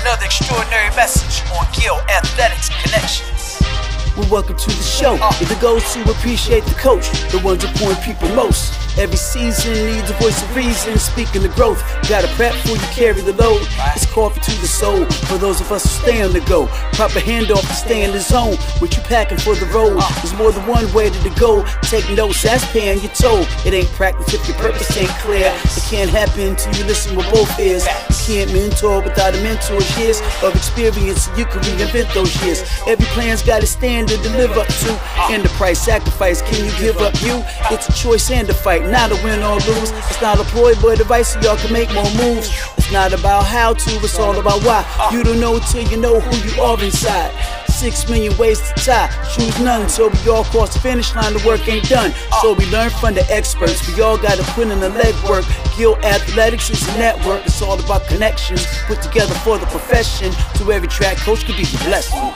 Another extraordinary message on Gill Athletics Connections. Well, welcome to the show. Uh. If it goes to appreciate the coach, the ones who point people most. Every season needs a voice of reason. Speaking the growth, gotta prep before you carry the load. It's coffee to the soul for those of us who stay on the go. Proper handoff to stay in the zone. What you packing for the road? There's more than one way to go. Take notes, that's paying your toll. It ain't practice if your purpose ain't clear. It can't happen till you listen with both ears. You can't mentor without a mentor's years of experience. You can reinvent those years. Every plan's got a standard to live up to. And the price sacrifice, can you give up you? It's a choice and a fight not a win or lose. It's not a ploy, but advice so y'all can make more moves. It's not about how to, it's all about why. You don't know till you know who you are inside. Six million ways to tie, choose none. So we all cross the finish line, the work ain't done. So we learn from the experts. We all gotta put in the legwork. Gill Athletics is a network. It's all about connections put together for the profession. So every track coach could be blessing.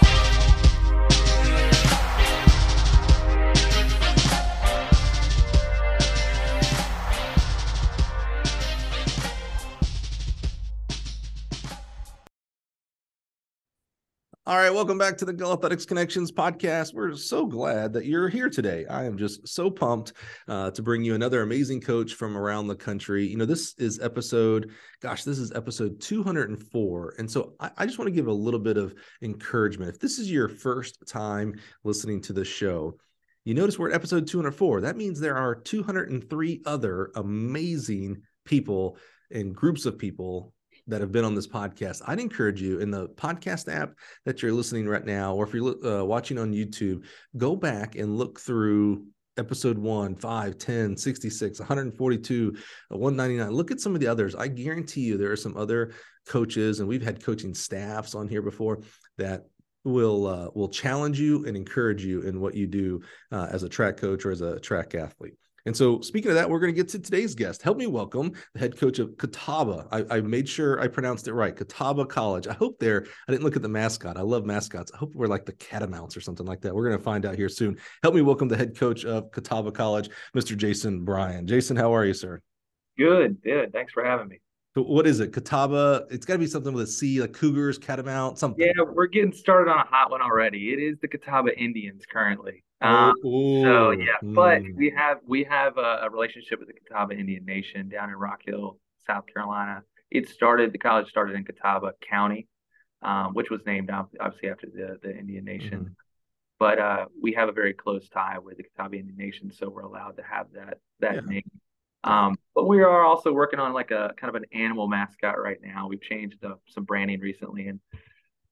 All right, welcome back to the Gill Athletics Connections podcast. We're so glad that you're here today. I am just so pumped uh, to bring you another amazing coach from around the country. You know, this is episode, gosh, this is episode 204. And so I, I just want to give a little bit of encouragement. If this is your first time listening to the show, you notice we're at episode 204. That means there are 203 other amazing people and groups of people that have been on this podcast, I'd encourage you in the podcast app that you're listening right now, or if you're uh, watching on YouTube, go back and look through episode 1 5 10 66 142 199 look at some of the others. I guarantee you there are some other coaches and we've had coaching staffs on here before that will uh, will challenge you and encourage you in what you do uh, as a track coach or as a track athlete and so, speaking of that, we're going to get to today's guest. Help me welcome the head coach of Catawba. I, I, made sure I pronounced it right. Catawba College. I hope they're, I didn't look at the mascot. I love mascots. I hope we're like the catamounts or something like that. We're going to find out here soon. Help me welcome the head coach of Catawba College, Mr. Jason Bryan. Jason, how are you, sir? Good, good. Thanks for having me. So what is it? Catawba? It's got to be something with a C, like Cougars, Catamount, something. Yeah, we're getting started on a hot one already. It is the Catawba Indians currently. Um, Ooh, so yeah, but mm. we have we have a, a relationship with the Catawba Indian Nation down in Rock Hill, South Carolina. It started the college started in Catawba County, um, which was named obviously after the the Indian Nation. Mhm. But uh, we have a very close tie with the Catawba Indian Nation, so we're allowed to have that that Yeah. name. Um, but we are also working on like a kind of an animal mascot right now. We've changed up some branding recently, and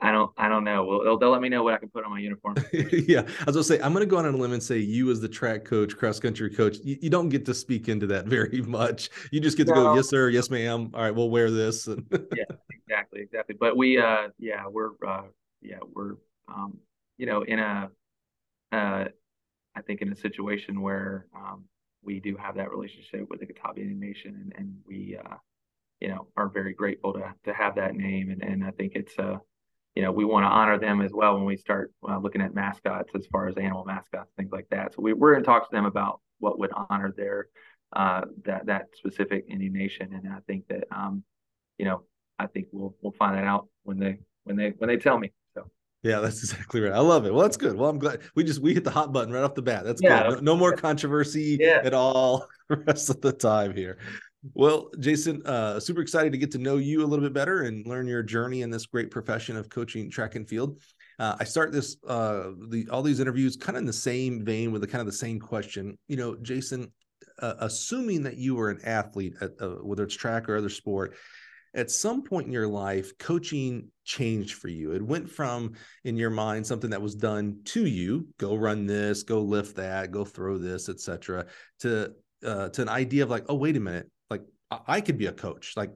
I don't I don't know. Well, they'll, they'll let me know what I can put on my uniform. yeah, I was gonna say I'm gonna go on a limb and say you as the track coach, cross country coach, you, you don't get to speak into that very much. You just get to go, yes sir, yes ma'am. All right, we'll wear this. And exactly, exactly. But we, uh, yeah, we're, uh, yeah, we're, um, you know, in a, uh, I think in a situation where, um, we do have that relationship with the Catawba Nation, and, and we, uh, you know, are very grateful to to have that name, and and I think it's, uh, you know, we want to honor them as well when we start uh, looking at mascots as far as animal mascots, things like that. So we, we're in talks to them about what would honor their, uh, that that specific Indian Nation, and I think that, um, you know, I think we'll we'll find that out when they when they when they tell me. So yeah, that's exactly right. I love it. Well, that's good. Well, I'm glad we just we hit the hot button right off the bat. That's Yeah. good. No, no more controversy Yeah. at all the rest of the time here. Well, Jason, uh, super excited to get to know you a little bit better and learn your journey in this great profession of coaching track and field. Uh, I start this uh, the all these interviews kind of in the same vein with the kind of the same question. You know, Jason, uh, assuming that you were an athlete, at, uh, whether it's track or other sport, at some point in your life, coaching changed for you. It went from, in your mind, something that was done to you, go run this, go lift that, go throw this, etc., to uh, to an idea of like, oh, wait a minute, I, could be a coach. Like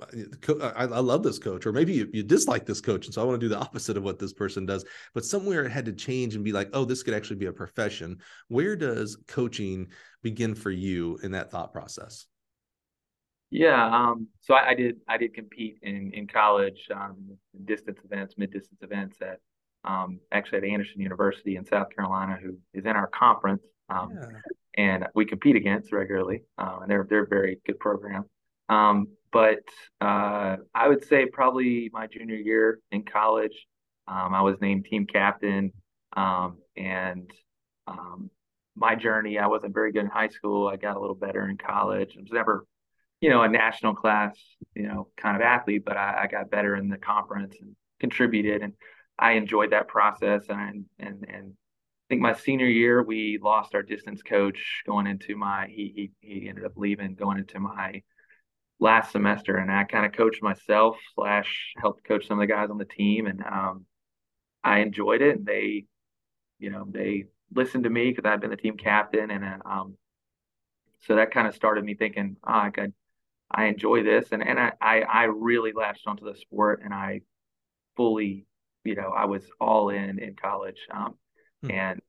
I, I love this coach, or maybe you, you dislike this coach, and so I want to do the opposite of what this person does. But somewhere it had to change and be like, oh, this could actually be a profession. Where does coaching begin for you in that thought process? yeah, um, so I, I did I did compete in in college, um, distance events, mid distance events at um, actually at Anderson University in South Carolina, who is in our conference. Um, Yeah. And we compete against regularly, um, and they're they're a very good program. Um, but uh, I would say probably my junior year in college, um, I was named team captain, um, and um, my journey, I wasn't very good in high school. I got a little better in college. I was never, you know, a national class, you know, kind of athlete, but I, I got better in the conference and contributed, and I enjoyed that process. And and and I think my senior year, we lost our distance coach going into my. He he he ended up leaving going into my last semester, and I kind of coached myself slash helped coach some of the guys on the team, and um, I enjoyed it. And they, you know, they listened to me because I'd been the team captain, and uh, um, so that kind of started me thinking, oh, I could, I enjoy this, and and I, I I really latched onto the sport, and I fully, you know, I was all in in college, um, hmm. and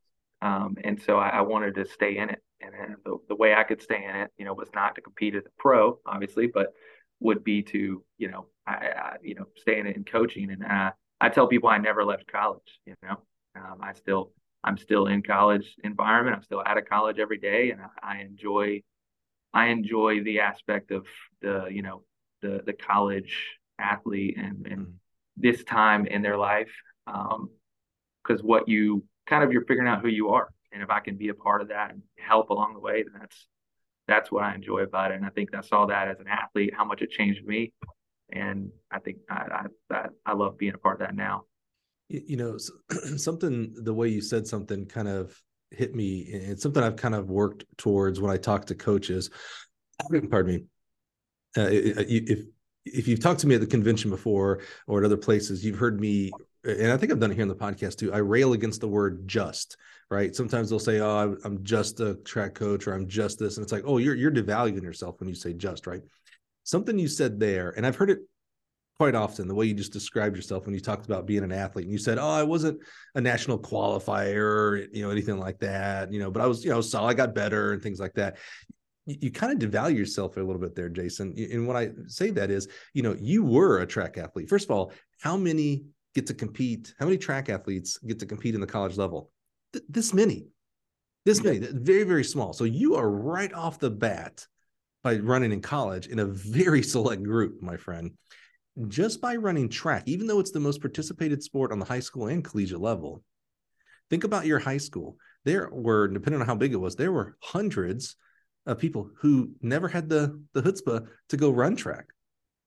um, and so I, I, wanted to stay in it, and, the, the way I could stay in it, you know, was not to compete as a pro, obviously, but would be to, you know, I, I you know, stay in it in coaching, and uh, I tell people I never left college, you know, um, I still I'm still in college environment. I'm still out of college every day, and I, I enjoy I enjoy the aspect of the you know the the college athlete and and mm-hmm. this time in their life because um, what you kind of you're figuring out who you are, and if I can be a part of that and help along the way, then that's that's what I enjoy about it. And I think I saw that as an athlete, how much it changed me, and I think I I, I love being a part of that now. You know something the way you said something kind of hit me it's something i've kind of worked towards when i talk to coaches pardon me uh, if if you've talked to me at the convention before or at other places you've heard me and i think i've done it here in the podcast too i rail against the word just right? Sometimes they'll say oh i'm just a track coach or i'm just this and it's like oh you're you're devaluing yourself when you say just right? Something you said there and i've heard it quite often the way you just described yourself when you talked about being an athlete and you said oh i wasn't a national qualifier you know anything like that you know but i was you know so i got better and things like that. You, kind of devalue yourself a little bit there jason and when i say that is you know you were a track athlete. First of all how many get to compete? How many track athletes get to compete in the college level? Th- this many. This many. Very very small. So you are right off the bat by running in college in a very select group my friend. Just by running track, even though it's the most participated sport on the high school and collegiate level, think about your high school. There were, depending on how big it was, there were hundreds of people who never had the the chutzpah to go run track.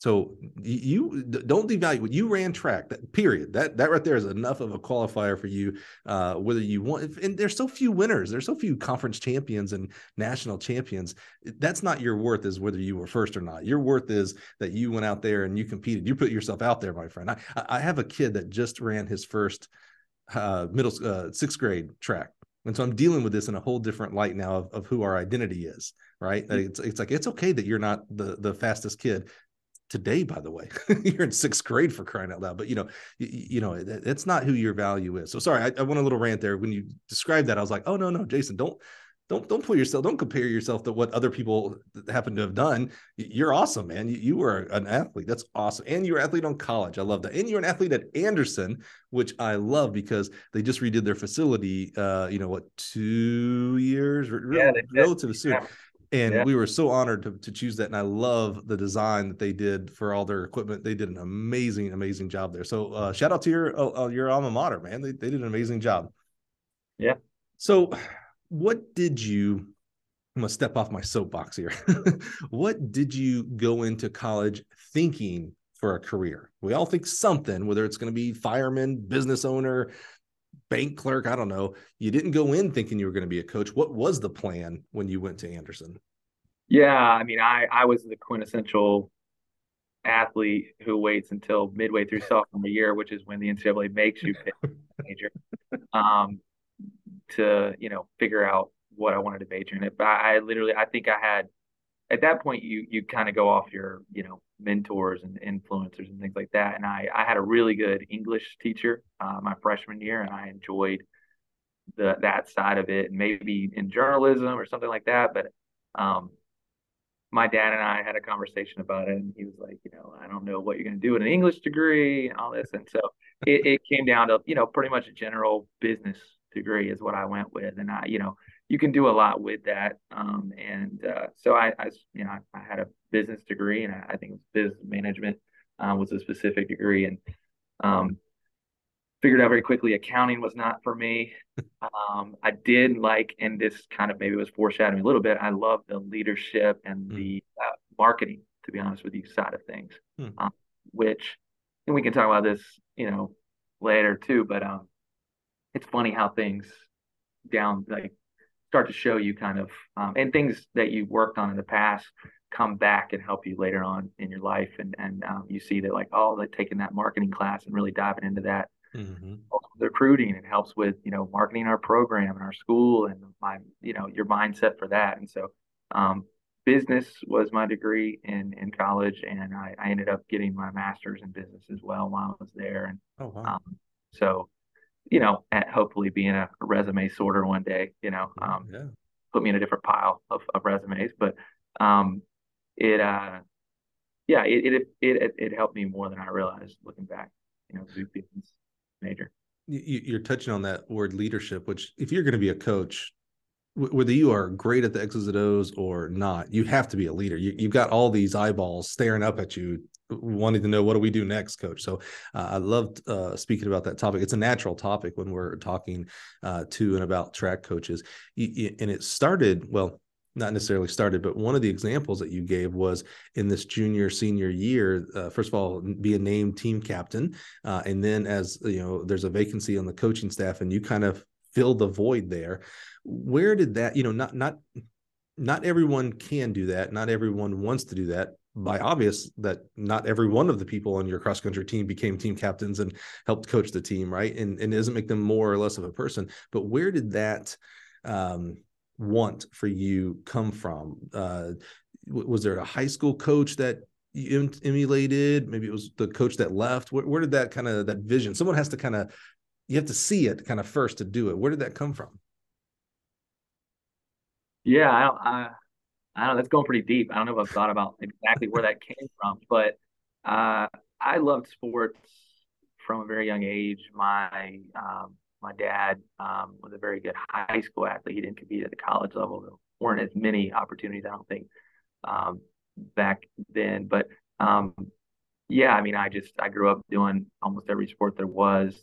So you don't devalue. You ran track. That period. That that right there is enough of a qualifier for you. Uh, whether you want, and there's so few winners. There's so few conference champions and national champions. That's not your worth. Is whether you were first or not. Your worth is that you went out there and you competed. You put yourself out there, my friend. I I have a kid that just ran his first uh, middle uh, sixth grade track. And so I'm dealing with this in a whole different light now of, of who our identity is, right? Mm-hmm. It's, it's like it's okay that you're not the the fastest kid today by the way. You're in sixth grade for crying out loud but you know you, you know that's not who your value is. So sorry I, I went a little rant there. When you described that i was like oh no no jason don't don't don't put yourself don't compare yourself to what other people happen to have done. You're awesome man. You, you were an athlete. That's awesome. And you're an athlete on college. I love that. And you're an athlete at anderson which i love because they just redid their facility uh you know what two years? Yeah, relatively soon. Yeah and yeah. we were so honored to, to choose that and i love the design that they did for all their equipment. They did an amazing amazing job there. So uh, shout out to your uh, uh, your alma mater man. They, they did an amazing job. Yeah. So what did you i'm gonna step off my soapbox here. What did you go into college thinking for a career? We all think something whether it's going to be fireman business owner bank clerk. I don't know. You didn't go in thinking you were going to be a coach. What was the plan when you went to Anderson? Yeah, I mean, I I was the quintessential athlete who waits until midway through sophomore year, which is when the NCAA makes you pick major, um, to you know figure out what I wanted to major in. It, but I, I literally, I think I had at that point you you kind of go off your you know mentors and influencers and things like that. And i i had a really good english teacher uh, my freshman year and i enjoyed the that side of it maybe in journalism or something like that. But um my dad and i had a conversation about it and he was like you know i don't know what you're going to do with an english degree and all this. And so it, it came down to you know pretty much a general business degree is what i went with. And i you know you can do a lot with that. Um, and uh, so I, I, you know, I, I, had a business degree, and I, I think business management uh, was a specific degree, and um, figured out very quickly accounting was not for me. Um, I did like, and this kind of maybe was foreshadowing a little bit. I love the leadership and mm. the uh, marketing, to be honest with you, side of things, mm. um, which, and we can talk about this, you know, later too. But um, it's funny how things down like start to show you kind of um, and things that you've worked on in the past come back and help you later on in your life and and um, you see that like oh like taking that marketing class and really diving into that mm-hmm. recruiting it helps with you know marketing our program and our school and my you know your mindset for that and so um, business was my degree in in college and I, I, ended up getting my master's in business as well while I was there and oh, wow. um, so you know at hopefully being a, a, resume sorter one day you know um, yeah. put me in a different pile of, of resumes but um, it uh yeah it, it it it helped me more than I realized looking back you know business major. You're touching on that word leadership, which if you're going to be a coach, whether you are great at the X's and O's or not, you have to be a leader. You, have got all these eyeballs staring up at you, wanting to know what do we do next, coach. So uh, I loved uh, speaking about that topic. It's a natural topic when we're talking uh, to and about track coaches, and it started well not necessarily started, but one of the examples that you gave was in this junior senior year. Uh, first of all, be a named team captain, uh, and then as you know, there's a vacancy on the coaching staff, and you kind of fill the void there. Where did that? You know, not not not everyone can do that. Not everyone wants to do that. By obvious that not every one of the people on your cross country team became team captains and helped coach the team, right? And and doesn't make them more or less of a person. But where did that um, want for you come from? Uh, was there a high school coach that you emulated? Maybe it was the coach that left. Where, where did that kind of that vision? Someone has to kind of you have to see it kind of first to do it. Where did that come from? Yeah, I I, I don't. Know. That's going pretty deep. I don't know if I've thought about exactly where that came from, but uh, I loved sports from a very young age. My um, my dad um, was a very good high school athlete. He didn't compete at the college level. There weren't as many opportunities, I don't think, um, back then. But um, yeah, I mean, I just I grew up doing almost every sport there was,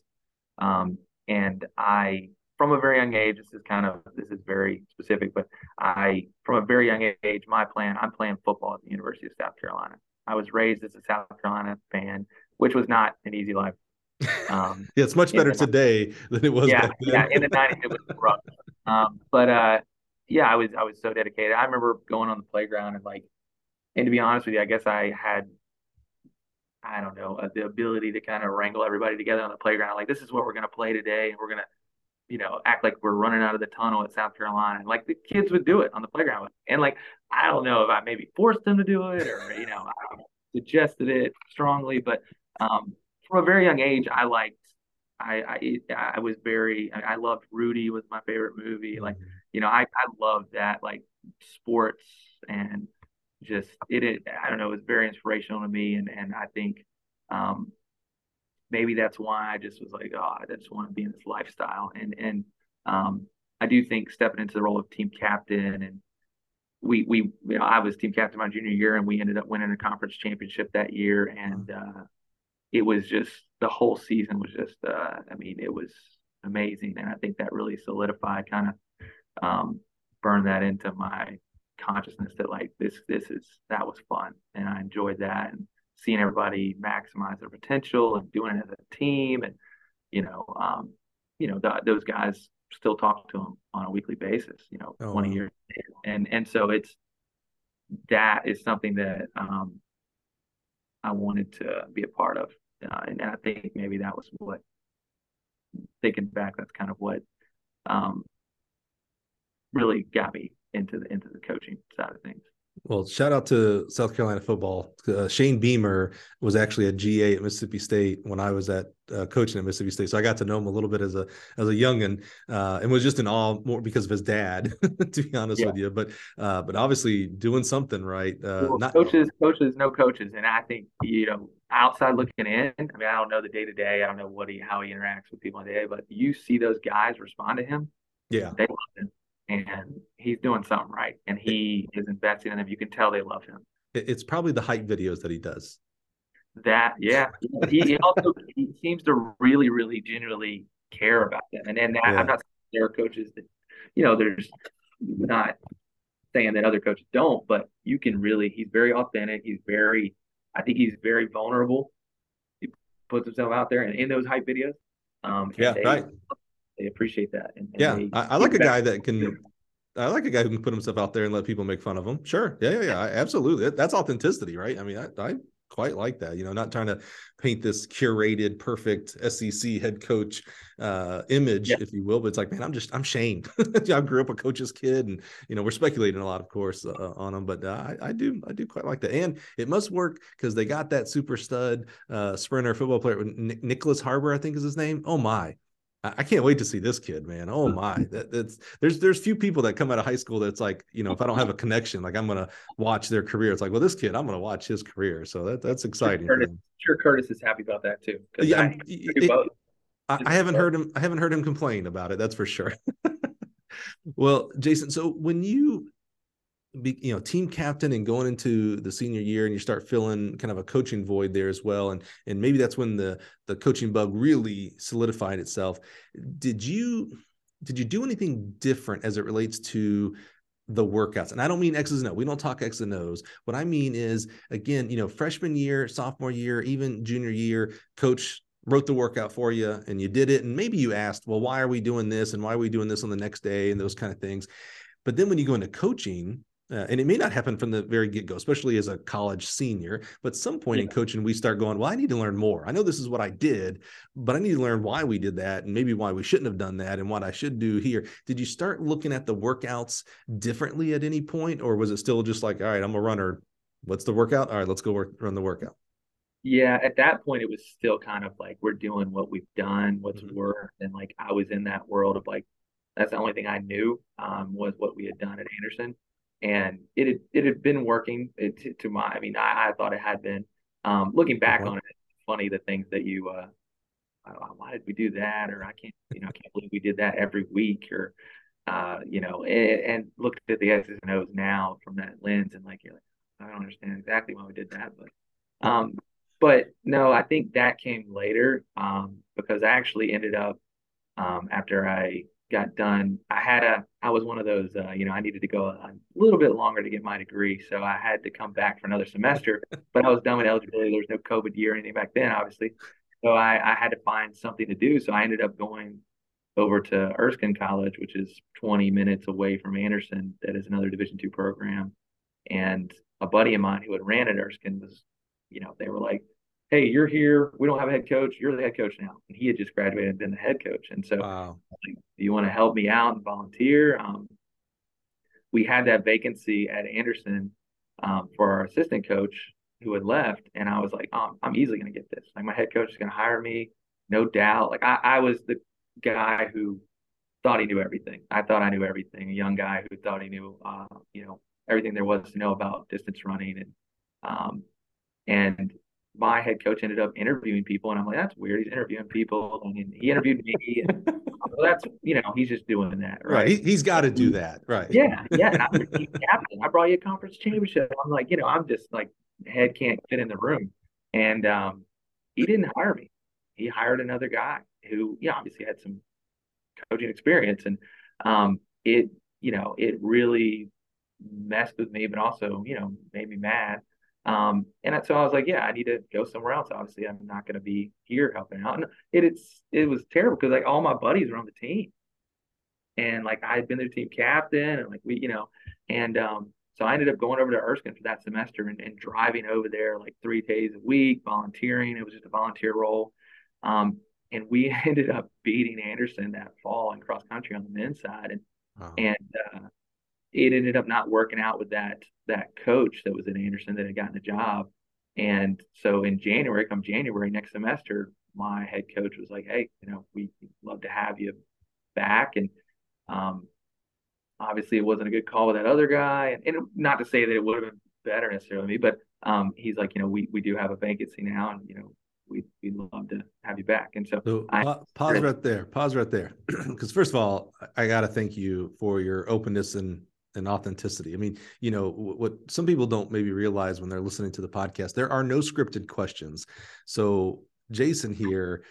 um, and I from a very young age. This is kind of this is very specific, but I from a very young age, my plan I'm playing football at the University of South Carolina. I was raised as a South Carolina fan, which was not an easy life um, yeah, it's much better today than it was. Yeah, yeah. In the nineties, it was rough. Um, but uh, yeah, I was I was so dedicated. I remember going on the playground and like, and to be honest with you, I guess I had, I don't know, uh, the ability to kind of wrangle everybody together on the playground. Like, this is what we're gonna play today, and we're gonna, you know, act like we're running out of the tunnel at South Carolina. Like the kids would do it on the playground, and like I don't know if I maybe forced them to do it or you know, I suggested it strongly, but um, from a very young age, I liked. I I, I was very. I, loved Rudy was my favorite movie. Like mm-hmm. you know, I I loved that like sports and just it, it. I don't know. It was very inspirational to me, and and I think. Um, maybe that's why I just was like, oh, I just want to be in this lifestyle. And and um, I do think stepping into the role of team captain and we we you know I was team captain my junior year and we ended up winning a conference championship that year. And uh, it was just the whole season was just uh, I mean it was amazing. And I think that really solidified kind of um, burned that into my consciousness that like this this is that was fun and I enjoyed that. And seeing everybody maximize their potential and doing it as a team and you know um, you know the, those guys still talk to them on a weekly basis you know oh, 20 wow. years and and so it's that is something that um, I wanted to be a part of. Uh, and I think maybe that was what, thinking back, that's kind of what um, really got me into the into the coaching side of things. Well, shout out to South Carolina football. Uh, Shane Beamer was actually a GA at Mississippi State when I was at uh, coaching at Mississippi State, so I got to know him a little bit as a as a youngin, uh, and was just in awe more because of his dad, to be honest yeah. with you. But uh, but obviously doing something right. Uh, well, not... coaches, coaches, no coaches, and I think you know outside looking in. I mean, I don't know the day to day. I don't know what he how he interacts with people on the day, but you see those guys respond to him. Yeah, they love him and he's doing something right, and he is investing in them. You can tell they love him. It's probably the hype videos that he does. That yeah, he, he also he seems to really, really genuinely care about them, and and that, yeah. I'm not saying there are coaches that you know there's not saying that other coaches don't, but you can really he's very authentic. He's very I think he's very vulnerable. He puts himself out there and in those hype videos. Um, yeah, they, right. They appreciate that. And, and yeah, I, I like a guy that can. I like a guy who can put himself out there and let people make fun of him. Sure, yeah, yeah, yeah, absolutely. That's authenticity, right? I mean, I, I quite like that. You know, not trying to paint this curated, perfect SEC head coach uh, image, yeah. if you will. But it's like, man, I'm just I'm shamed. I grew up a coach's kid, and you know, we're speculating a lot, of course, uh, on them. But uh, I, I, do I do quite like that, and it must work because they got that super stud uh, sprinter football player, Nicholas Harbor, I think is his name. Oh my, I can't wait to see this kid, man. Oh my, that, that's there's there's few people that come out of high school that's like, you know, if I don't have a connection, like I'm gonna watch their career. It's like, well, this kid, I'm gonna watch his career. So that that's exciting. Sure, Curtis, sure Curtis is happy about that too. Yeah, I, it, I, I haven't heard him. I haven't heard him complain about it. That's for sure. well, Jason, so when you be, you know team captain and going into the senior year and you start filling kind of a coaching void there as well and and maybe that's when the the coaching bug really solidified itself. Did you did you do anything different as it relates to the workouts? And i don't mean x's and o we don't talk x's and o's. What i mean is again you know freshman year sophomore year even junior year coach wrote the workout for you and you did it. And maybe you asked well why are we doing this? And why are we doing this on the next day? and those kind of things. But then when you go into coaching uh, and it may not happen from the very get go, especially as a college senior. But some point yeah. in coaching, we start going, well, I need to learn more. I know this is what I did, but I need to learn why we did that and maybe why we shouldn't have done that and what I should do here. Did you start looking at the workouts differently at any point, or was it still just like, all right, I'm a runner. What's the workout? All right, let's go work, run the workout. Yeah, at that point, it was still kind of like we're doing what we've done, what's mm-hmm. worked, and like I was in that world of like that's the only thing I knew um, was what we had done at Anderson and it had, it had been working to, to my I mean I, I, thought it had been. Um, looking back on it it's funny the things that you uh, why did we do that? or I can't you know I can't believe we did that every week or uh, you know and, and looked at the X's and O's now from that lens and like you're like I don't understand exactly why we did that but um but no I think that came later um, because I actually ended up um, after I got done, I had a, I was one of those, uh, you know, I needed to go a, little bit longer to get my degree. So I had to come back for another semester, but I was done with eligibility. There was no COVID year or anything back then, obviously. So I, I had to find something to do. So I ended up going over to Erskine College, which is 20 minutes away from Anderson. That is another Division two program. And a buddy of mine who had ran at Erskine was, you know, they were like, hey, you're here. We don't have a head coach. You're the head coach now. And he had just graduated and been the head coach. And so, wow. do you want to help me out and volunteer? Um, we had that vacancy at Anderson um, for our assistant coach who had left. And I was like, oh, I'm easily going to get this. Like, my head coach is going to hire me, no doubt. Like, I, I was the guy who thought he knew everything. I thought I knew everything. A young guy who thought he knew, uh, you know, everything there was to know about distance running and um, and my head coach ended up interviewing people, and I'm like, that's weird. He's interviewing people. I mean, he interviewed me. And, well, that's you know, he's just doing that, right? right. He, has got to do that, right? Yeah, yeah. And I'm the team captain. I brought you a conference championship. I'm like, you know, I'm just like head can't fit in the room, and um, he didn't hire me. He hired another guy who, yeah, obviously had some coaching experience, and um, it, you know, it really messed with me, but also, you know, made me mad um, and so I was like, yeah, I need to go somewhere else. Obviously, I'm not going to be here helping out. And it, it's it was terrible because like all my buddies were on the team, and like I had been their team captain, and like we, you know, and um, so I ended up going over to Erskine for that semester and, and driving over there like three days a week, volunteering. It was just a volunteer role. Um, and we ended up beating Anderson that fall in cross country on the men's side, and uh-huh. and uh, it ended up not working out with that that coach that was at Anderson that had gotten the job. And so in January, come January next semester, my head coach was like, "Hey, you know, we love to have you back." And um, obviously, it wasn't a good call with that other guy, and, and not to say that it would have been better necessarily, me, but um, he's like, you know, we we do have a vacancy now, and you know, we'd, we'd love to have you back. And so, so I, pause right there. Pause right there. Because first of all, I got to thank you for your openness and and authenticity. I mean, you know, what some people don't maybe realize when they're listening to the podcast, there are no scripted questions. So Jason here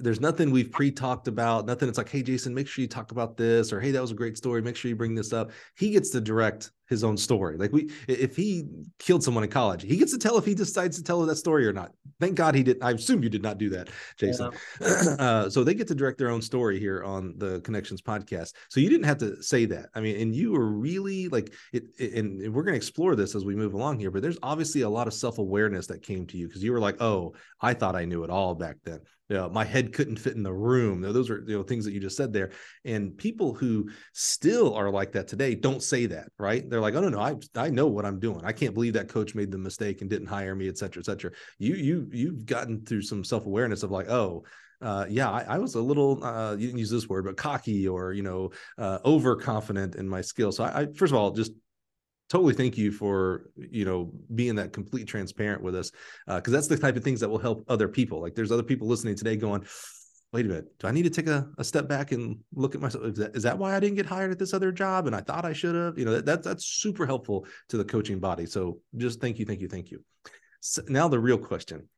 there's nothing we've pre-talked about nothing it's like hey jason make sure you talk about this or hey that was a great story make sure you bring this up. He gets to direct his own story like we if he killed someone in college he gets to tell if he decides to tell that story or not. Thank god he did i assume you did not do that jason. Yeah. uh, so they get to direct their own story here on the connections podcast. So you didn't have to say that. I mean and you were really like it, it and we're going to explore this as we move along here but there's obviously a lot of self-awareness that came to you because you were like oh i thought i knew it all back then know, my head couldn't fit in the room. Those are you know things that you just said there. And people who still are like that today don't say that, right? They're like, oh no, no, I I know what I'm doing. I can't believe that coach made the mistake and didn't hire me, et cetera, et cetera. You you you've gotten through some self awareness of like, oh, uh, yeah, I, I, was a little, uh, you didn't use this word, but cocky or, you know, uh, overconfident in my skill. So I, I, first of all, just totally thank you for you know being that complete transparent with us because uh, that's the type of things that will help other people. Like there's other people listening today going wait a minute do i need to take a, a step back and look at myself? Is that, is that why i didn't get hired at this other job and i thought i should have? You know that, that, that's super helpful to the coaching body. So just thank you thank you thank you. So now the real question.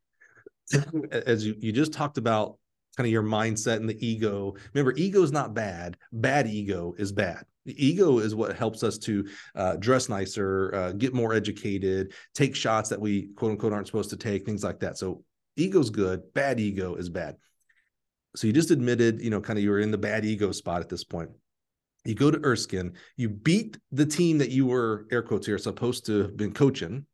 As you, you just talked about kind of your mindset and the ego. Remember ego is not bad. Bad ego is bad ego is what helps us to uh, dress nicer, uh, get more educated, take shots that we quote unquote aren't supposed to take, things like that. So ego's good, bad ego is bad. So you just admitted, you know, kind of you were in the bad ego spot at this point. You go to Erskine, you beat the team that you were air quotes here supposed to have been coaching,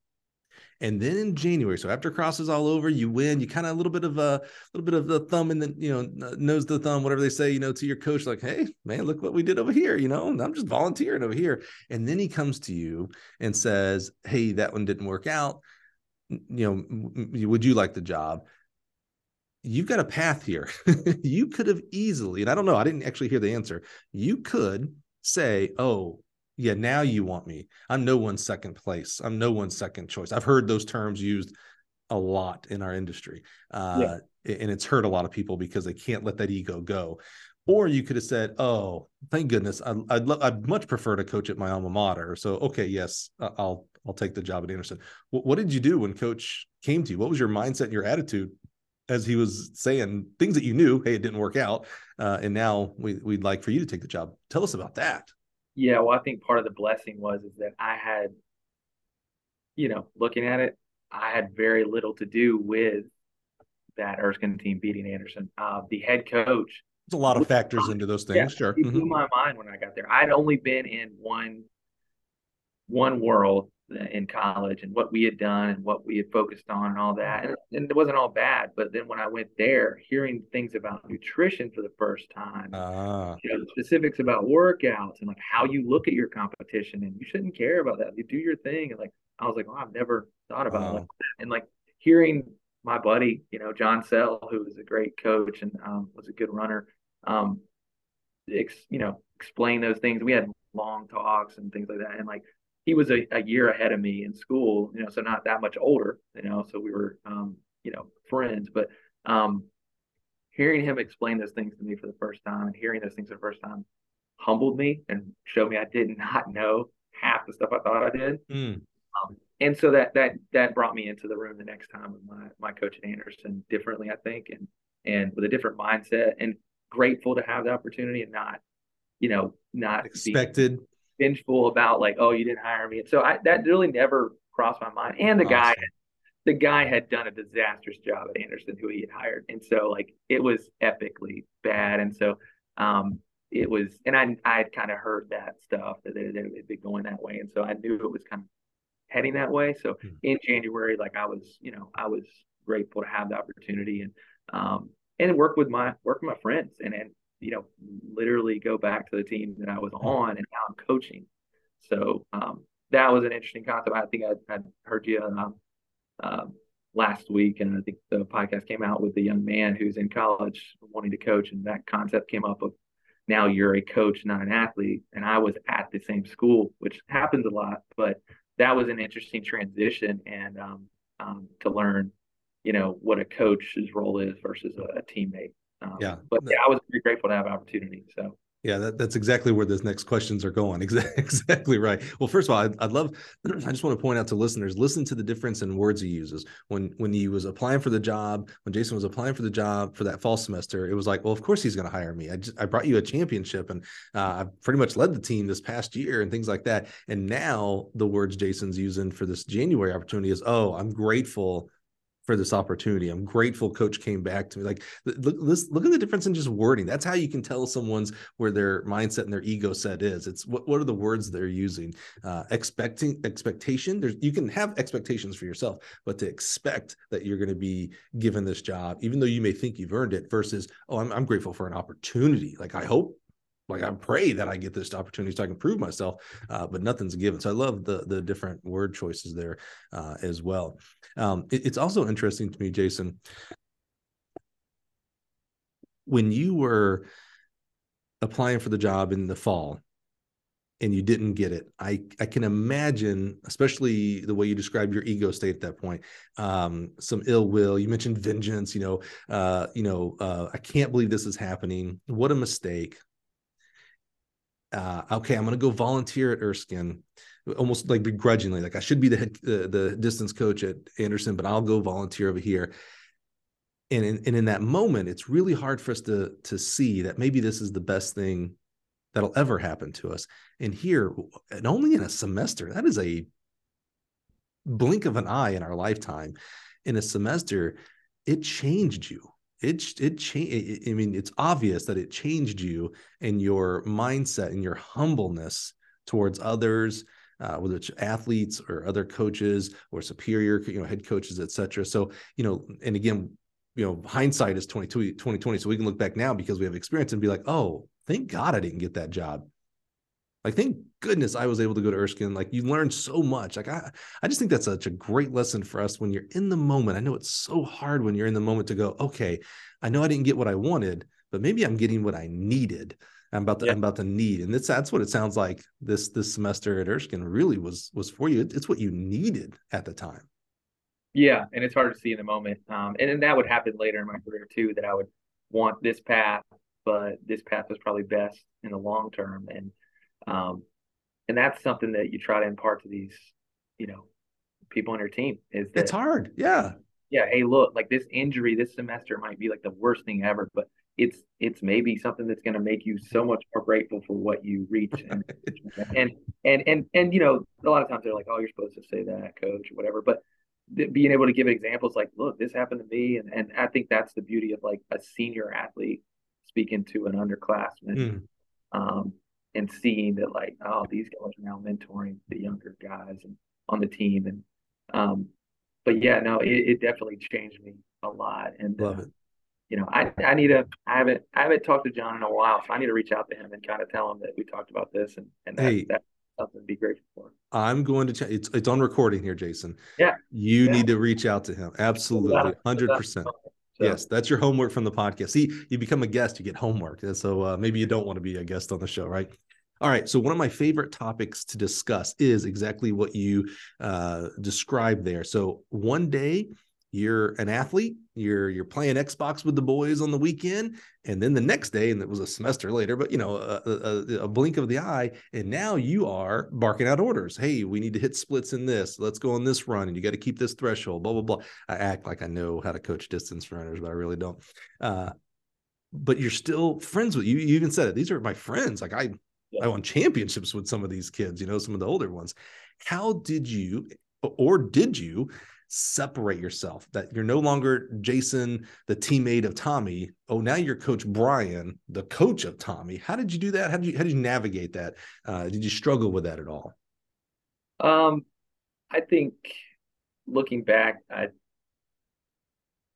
and then in January, so after cross is all over, you win. You kind of a little bit of a little bit of the thumb and the you know uh, nose the thumb, whatever they say, you know, to your coach, like, hey man, look what we did over here. You know, I'm just volunteering over here. And then he comes to you and says, hey, that one didn't work out. You know, would you like the job? You've got a path here. you could have easily, and I don't know, I didn't actually hear the answer. You could say, oh, yeah, now you want me. I'm no one's second place. I'm no one's second choice. I've heard those terms used a lot in our industry. Uh, yeah. And it's hurt a lot of people because they can't let that ego go. Or you could have said, "Oh, thank goodness, I'd I'd, lo- I'd much prefer to coach at my alma mater." So, okay, yes, I'll I'll take the job at Anderson. What, what did you do when Coach came to you? What was your mindset and your attitude as he was saying things that you knew? Hey, it didn't work out, uh, and now we, we'd like for you to take the job. Tell us about that. Yeah, well, I think part of the blessing was is that I had, you know, looking at it, I had very little to do with that Erskine team beating Anderson. Uh, the head coach. There's a lot of factors into those things. Yeah, sure. It blew mm-hmm. my mind when I got there. I'd only been in one one world in college and what we had done and what we had focused on and all that. And, and, it wasn't all bad. But then when I went there, hearing things about nutrition for the first time, uh. you know, specifics about workouts and like how you look at your competition and you shouldn't care about that. You do your thing. And like, I was like, oh, I've never thought about it. And like hearing my buddy, you know, John Sell, who was a great coach and um, was a good runner, um, ex, you know, explain those things. We had long talks and things like that. And like, he was a, a year ahead of me in school, you know, so not that much older, you know, so we were, um, you know, friends, but, um, hearing him explain those things to me for the first time and hearing those things for the first time humbled me and showed me I did not know half the stuff I thought I did. Mm. Um, and so that, that, that brought me into the room the next time with my, my coach at Anderson differently, I think, and, and with a different mindset and grateful to have the opportunity and not, you know, not expected. Be, vengeful about like, oh, you didn't hire me. And so I, that really never crossed my mind. And the awesome. guy, the guy had done a disastrous job at Anderson, who he had hired, and so like it was epically bad. And so um, it was, and I I had kind of heard that stuff that it had been going that way, and so I knew it was kind of heading that way. So mm-hmm. in January, like I was, you know, I was grateful to have the opportunity and um, and work with my work with my friends and and you know, literally go back to the team that I was on, and now I'm coaching. So um, that was an interesting concept. I think I, I heard you um, um, last week, and I think the podcast came out with the young man who's in college wanting to coach, and that concept came up of now you're a coach, not an athlete. And I was at the same school, which happens a lot, but that was an interesting transition and um, um, to learn you know what a coach's role is versus a, a teammate. Um, yeah, but yeah, I was very grateful to have opportunity. So yeah, that, that's exactly where those next questions are going. Exactly, exactly right. Well, first of all, I'd, I'd, love. I just want to point out to listeners: listen to the difference in words he uses. When when he was applying for the job, when Jason was applying for the job for that fall semester, it was like, well, of course he's going to hire me. I just I brought you a championship, and uh, I've pretty much led the team this past year, and things like that. And now the words Jason's using for this January opportunity is, oh, I'm grateful for this opportunity. I'm grateful coach came back to me. Like look, look at the difference in just wording. That's how you can tell someone's where their mindset and their ego set is. It's what, what are the words they're using? Uh, expecting expectation. There's you can have expectations for yourself, but to expect that you're going to be given this job, even though you may think you've earned it, versus, oh, I'm, I'm grateful for an opportunity. Like I hope like I pray that I get this opportunity so I can prove myself, uh, but nothing's given. So I love the the different word choices there uh, as well. Um, it, it's also interesting to me, Jason, when you were applying for the job in the fall and you didn't get it i i can imagine especially the way you described your ego state at that point um, some ill will you mentioned vengeance you know uh, you know uh, i can't believe this is happening what a mistake uh, okay, I'm going to go volunteer at Erskine, almost like begrudgingly. Like I should be the the distance coach at Anderson, but I'll go volunteer over here. And in, and in that moment, it's really hard for us to to see that maybe this is the best thing that'll ever happen to us. And here, and only in a semester, that is a blink of an eye in our lifetime. In a semester, it changed you it it changed. I mean, it's obvious that it changed you and your mindset and your humbleness towards others, uh, whether it's athletes or other coaches or superior, you know, head coaches, etc. So, you know, and again, you know, hindsight is 2020, 2020. So we can look back now because we have experience and be like, oh, thank God I didn't get that job. Like, thank goodness I was able to go to Erskine. Like, you learn so much. Like, I, I just think that's such a great lesson for us when you're in the moment. I know it's so hard when you're in the moment to go, okay, I know I didn't get what I wanted, but maybe I'm getting what I needed. I'm about to, yeah. I'm about to need, and that's that's what it sounds like. This this semester at Erskine really was was for you. It's what you needed at the time. Yeah, and it's hard to see in the moment. Um, and then that would happen later in my career too. That I would want this path, but this path was probably best in the long term. And um, and that's something that you try to impart to these, you know, people on your team is that it's hard. Yeah. Yeah. Hey, look, like this injury this semester might be like the worst thing ever, but it's it's maybe something that's going to make you so much more grateful for what you reach and, and and and and you know a lot of times they're like oh you're supposed to say that coach or whatever but th- being able to give examples like look this happened to me and and I think that's the beauty of like a senior athlete speaking to an underclassman mm. um, and seeing that like oh these guys are now mentoring the younger guys and on the team and um but yeah no it, it definitely changed me a lot and love uh, it you know I I need to I haven't I haven't talked to John in a while so I need to reach out to him and kind of tell him that we talked about this and and that, hey. that's something to be grateful for. I'm going to ch- it's it's on recording here, Jason. Yeah, you yeah. need to reach out to him. Absolutely, hundred percent. So. Yes, that's your homework from the podcast. See, you become a guest, you get homework. So uh, maybe you don't want to be a guest on the show, right? All right. So one of my favorite topics to discuss is exactly what you uh, described there. So one day you're an athlete, you're you're playing Xbox with the boys on the weekend, and then the next day, and it was a semester later, but you know, a, a, a blink of the eye, and now you are barking out orders. Hey, we need to hit splits in this. Let's go on this run, and you got to keep this threshold. Blah blah blah. I act like I know how to coach distance runners, but I really don't. Uh, but you're still friends with you. You even said it. These are my friends. Like I. I won championships with some of these kids, you know, some of the older ones. How did you, or did you, separate yourself that you're no longer Jason, the teammate of Tommy. Oh, now you're Coach Bryan, the coach of Tommy. How did you do that? How did you how did you navigate that? Uh, did you struggle with that at all? Um, I think looking back, I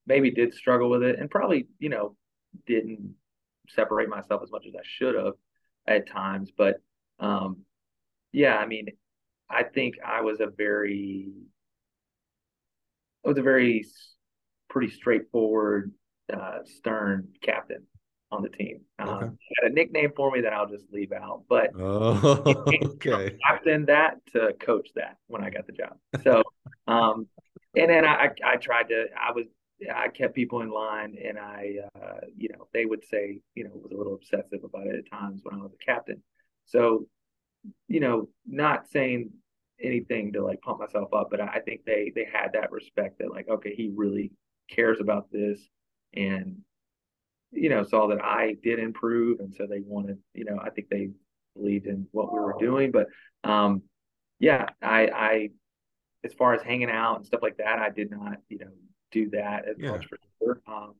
maybe did struggle with it, and probably you know didn't separate myself as much as I should have at times. But um, yeah, I mean, I think I was a very, I was a very pretty straightforward, uh, stern captain on the team. Um, okay. had a nickname for me that I'll just leave out, but oh, okay, captain that to coach that when I got the job. So, um, and then I, I tried to, I was I kept people in line, and I, uh, you know, they would say, you know, was a little obsessive about it at times when I was a captain. So, you know, not saying anything to like pump myself up, but I think they they had that respect that like, okay, he really cares about this, and you know, saw that I did improve, and so they wanted, you know, I think they believed in what we were doing, but um, yeah, I, I, as far as hanging out and stuff like that, I did not, you know, do that as yeah. much for sure. Um,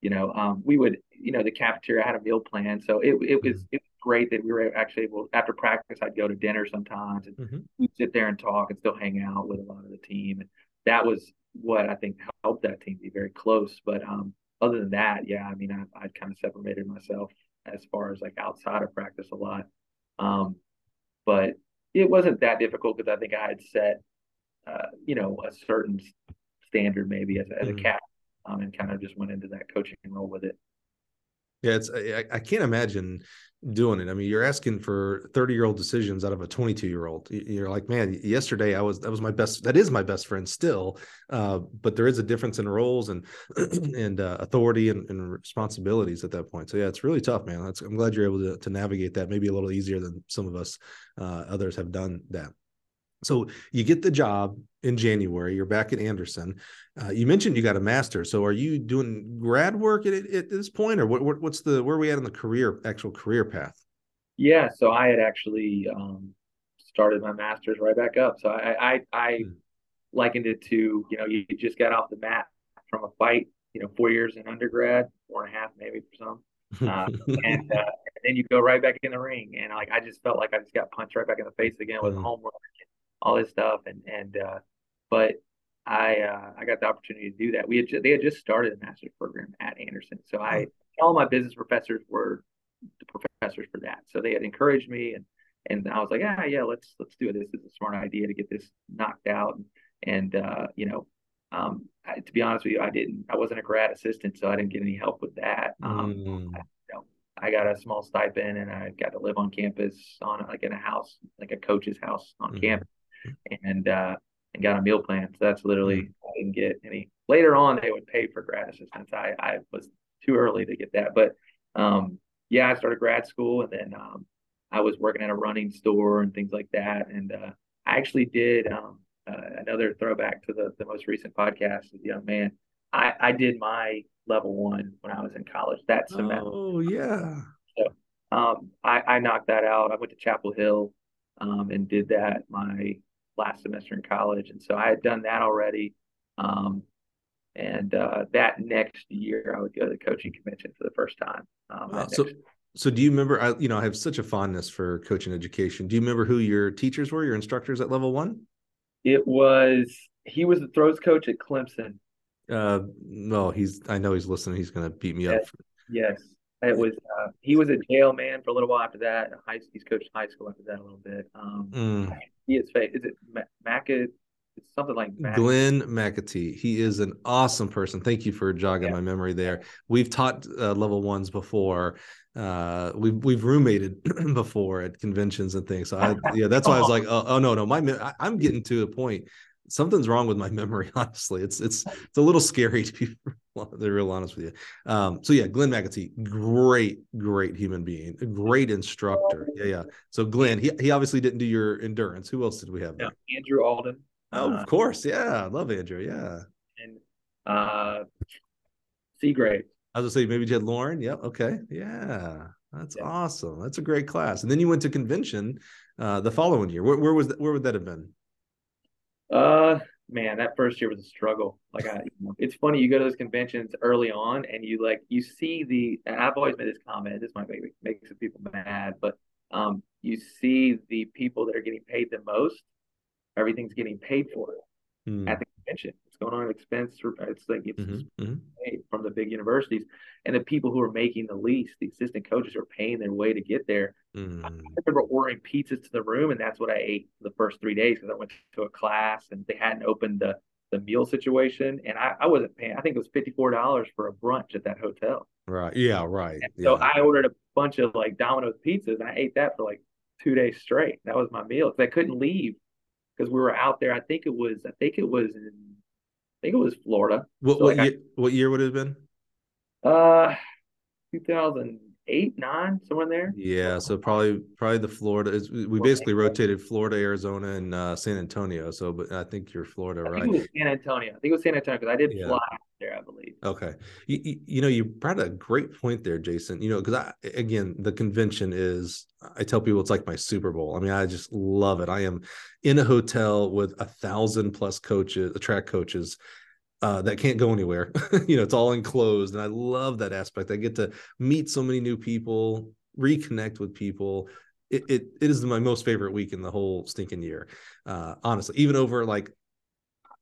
you know, um, we would, you know, the cafeteria had a meal plan, so it it was mm-hmm. it was great that we were actually able. After practice, I'd go to dinner sometimes, and mm-hmm. we'd sit there and talk and still hang out with a lot of the team, and that was what I think helped that team be very close. But um, other than that, yeah, I mean, I I kind of separated myself as far as like outside of practice a lot. Um, but it wasn't that difficult because I think I had set, uh, you know, a certain standard maybe as, as mm-hmm. a cat, um, and kind of just went into that coaching role with it. Yeah, it's I, I can't imagine doing it. I mean, you're asking for 30 year old decisions out of a 22 year old. You're like, man, yesterday I was that was my best. That is my best friend still. Uh, but there is a difference in roles and and uh, authority and, and, responsibilities at that point. So yeah, it's really tough, man. That's, I'm glad you're able to, to navigate that. Maybe a little easier than some of us uh, others have done that. So you get the job in January. You're back at Anderson. Uh, you mentioned you got a master. So are you doing grad work at, at this point, or what, what, What's the where are we at in the career actual career path? Yeah, so I had actually um, started my master's right back up. So I I, I hmm. likened it to you know you just got off the mat from a fight. You know, four years in undergrad, four and a half maybe for some. Uh, and, uh, and then you go right back in the ring, and like I just felt like I just got punched right back in the face again with mm. homework all this stuff. And and uh, but I uh, I got the opportunity to do that. We had ju- they had just started a master's program at Anderson, so I all my business professors were the professors for that. So they had encouraged me, and and I was like, ah, yeah, let's let's do it. This is a smart idea to get this knocked out. And, and uh, you know, um, I, to be honest with you, I didn't. I wasn't a grad assistant, so I didn't get any help with that. Um, mm. I, you know, I got a small stipend, and I got to live on campus on like in a house, like a coach's house on mm. campus and uh, and got a meal plan. So that's literally mm-hmm. I didn't get any. Later on, they would pay for grad assistance. I I was too early to get that, but um, yeah, I started grad school, and then um, I was working at a running store and things like that. And uh, I actually did um, uh, another throwback to the the most recent podcast with young man. I I did my level one when I was in college. That semester. Oh yeah. So um, I I knocked that out. I went to Chapel Hill um, and did that my last semester in college, and so I had done that already. Um, and uh, that next year, I would go to the coaching convention for the first time. Um, wow. So, so do you remember? I, you know, I have such a fondness for coaching education. Do you remember who your teachers were, your instructors at level one? It was he was the throws coach at Clemson. Uh, no, he's. I know he's listening. He's going to beat me yes, up. Yes, it was. Uh, he was a jail man for a little while after that. High, he's coached high school after that a little bit. Um, mm he is fake. Is it Mac? It's something like Mac- Glenn McAtee. He is an awesome person. Thank you for jogging yeah. my memory there. We've taught uh, level ones before. Uh, we've we've roommated before at conventions and things. So I, yeah, that's why I was like, oh, oh no, no, my I, I'm getting to a point something's wrong with my memory. Honestly, it's it's it's a little scary to be they're real honest with you. Um, so yeah, Glenn McAtee, great, great human being, a great instructor. Yeah, yeah. So Glenn, he he obviously didn't do your endurance. Who else did we have? Yeah, Andrew Alden. Oh, uh, of course, yeah, I love Andrew. Yeah, and uh, Seagrave. I was gonna say maybe you had Lauren. Yep. Okay. Yeah. That's yeah. awesome. That's a great class. And then you went to convention uh, the following year. Where, where was that? Where would that have been? Uh, man, that first year was a struggle. Like, I, it's funny you go to those conventions early on, and you like you see the. And I've always made this comment. This might make make some people mad, but um, you see the people that are getting paid the most. Everything's getting paid for mm. at the convention. Going on expense. It's like it's mm-hmm, mm-hmm. from the big universities, and the people who are making the least, the assistant coaches, are paying their way to get there. Mm. I remember ordering pizzas to the room, and that's what I ate the first three days because I went to a class and they hadn't opened the the meal situation, and I, I wasn't paying. I think it was fifty four dollars for a brunch at that hotel. Right. Yeah. Right. Yeah. So I ordered a bunch of like Domino's pizzas, and I ate that for like two days straight. That was my meal because I couldn't leave because we were out there. I think it was. I think it was in think it was Florida. What, so what, like year, I, what year would it have been? Uh, 2000 eight, nine, somewhere there. Yeah, so probably probably the Florida is we basically rotated Florida, Arizona, and uh, San Antonio. So, but I think you're Florida, I right? Think it was San Antonio. I think it was San Antonio because I did yeah. fly there, I believe. Okay, you, you, you know you brought a great point there, Jason. You know because I again the convention is I tell people it's like my Super Bowl. I mean I just love it. I am in a hotel with a thousand plus coaches, track coaches uh, that can't go anywhere. you know, it's all enclosed. And I love that aspect. I get to meet so many new people, reconnect with people. It, it, it is my most favorite week in the whole stinking year. Uh, honestly, even over like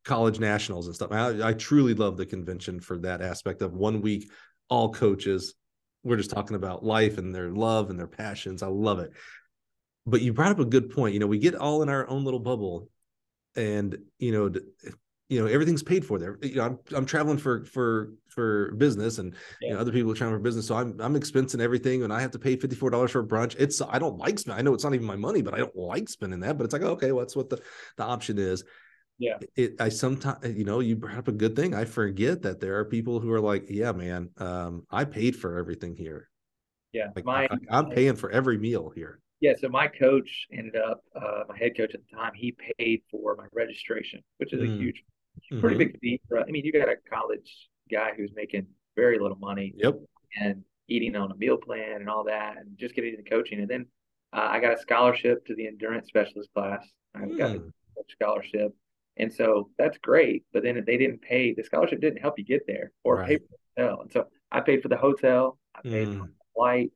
college nationals and stuff. I, I truly love the convention for that aspect of one week, all coaches. We're just talking about life and their love and their passions. I love it. But you brought up a good point. You know, we get all in our own little bubble, and you know, you know, everything's paid for there. You know, I'm I'm traveling for for for business, and you know, other people are traveling for business, so I'm I'm expensing everything, and I have to pay fifty four dollars for a brunch. It's I don't like spend. I know it's not even my money, but I don't like spending that. But it's like okay, well, that's what the the option is Yeah. it i sometimes you know you brought up a good thing i forget that there are people who are like yeah man um i paid for everything here Yeah. like My I, am paying for every meal here yeah, so my coach ended up uh my head coach at the time, he paid for my registration, which is a Mm. Huge pretty big fee for I mean, you got a college guy who's making very little money yep and eating on a meal plan and all that and just getting into coaching. And then uh, I got a scholarship to the endurance specialist class. I got Mm. a scholarship. And so that's great. But then they didn't pay, the scholarship didn't help you get there or pay for the hotel. And so I paid for the hotel, I paid for Mm. the flight,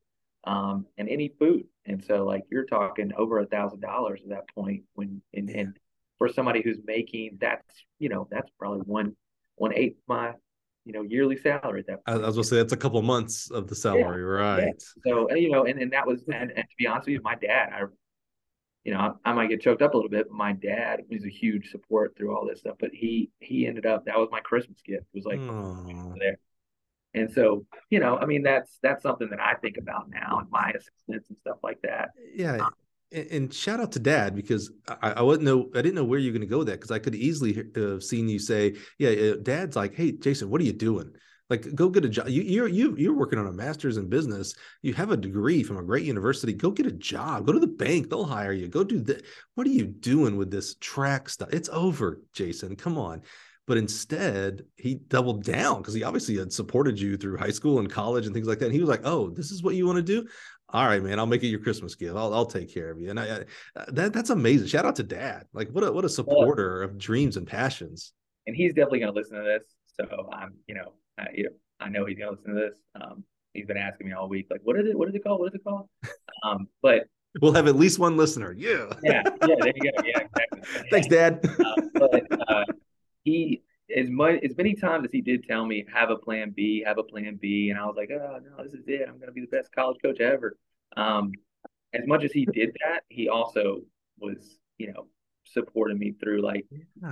um, and any food. And so like you're talking over a thousand dollars at that point when and, and for somebody who's making that's you know, that's probably one one eighth my you know yearly salary at that I, point. I was gonna say that's a couple months of the salary right So and, you know, and, and that was and, and to be honest with you, my dad, I you know, I, I might get choked up a little bit, but my dad was a huge support through all this stuff. But he he ended up that was my Christmas gift. It was like there. And so, you know, I mean that's that's something that I think about now and my assistants and stuff like that. yeah and, and shout out to dad because I, I wasn't know I didn't know where you're going to go with that because I could easily have seen you say yeah uh, dad's like hey Jason what are you doing? Like go get a job you, you're you, you're working on a master's in business. You have a degree from a great university. Go get a job. Go to the bank. They'll hire you. Go do that what are you doing with this track stuff? It's over Jason. Come on. But instead he doubled down because he obviously had supported you through high school and college and things like that. And he was like oh this is what you want to do all right, man, I'll make it your Christmas gift. I'll, I'll take care of you. And I, I that that's amazing. Shout out to dad. Like what a what a supporter of dreams and passions. And he's definitely going to listen to this. So I'm, you know, I, you know, I know he's going to listen to this. Um, he's been asking me all week, like, what is it? What is it called? What is it called? Um, but We'll have at least one listener. Yeah. yeah, yeah, there you go. Yeah, exactly. Thanks, Dad. Uh, but uh, he as much as many times as he did tell me have a plan B, have a plan B, and I was like, oh no, this is it. I'm gonna be the best college coach ever. Um, as much as he did that, he also was, you know, supporting me through like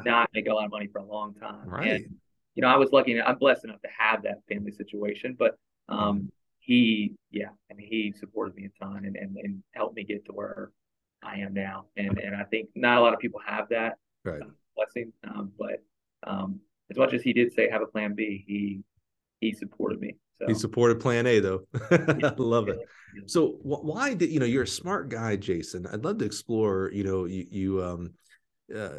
not making a lot of money for a long time. Right. And, you know, I was lucky. I'm blessed enough to have that family situation, but um, he, yeah, I mean, he supported me a ton and, and, and helped me get to where I am now. And and I think not a lot of people have that Right. blessing. Um, but um, as much as he did say have a plan B, he he supported me. So He supported Plan A though. I love it. So wh- why did you know you're a smart guy, Jason? I'd love to explore. You know, you you um, uh,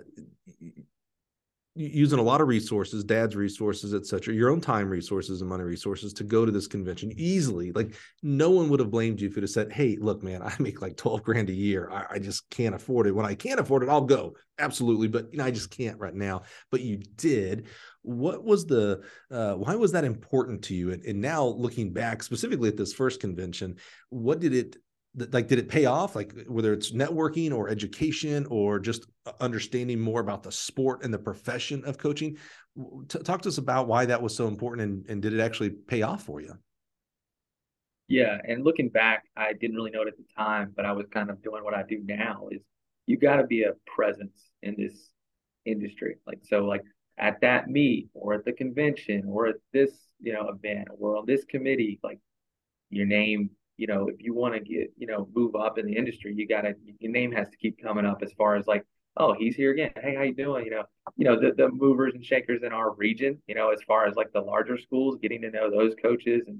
using a lot of resources, dad's resources, etc., your own time resources and money resources to go to this convention easily. Like no one would have blamed you if you'd have said, "Hey, look, man, I make like twelve grand a year. I, I just can't afford it. When I can't afford it, I'll go absolutely, but you know, I just can't right now." But you did. What was the? Uh, why was that important to you? And, and now looking back, specifically at this first convention, what did it? Like, did it pay off? Like, whether it's networking or education or just uh, understanding more about the sport and the profession of coaching. T- talk to us about why that was so important and, and did it actually pay off for you? Yeah, and looking back, I didn't really know it at the time, but I was kind of doing what I do now is you got to be a presence in this industry. Like so like at that meet or at the convention or at this, you know, event or on this committee, like your name, you know, if you want to get, you know, move up in the industry, you got to your name has to keep coming up as far as like oh, he's here again. Hey, how you doing? You know, you know the the movers and shakers in our region. You know, as far as like the larger schools, getting to know those coaches and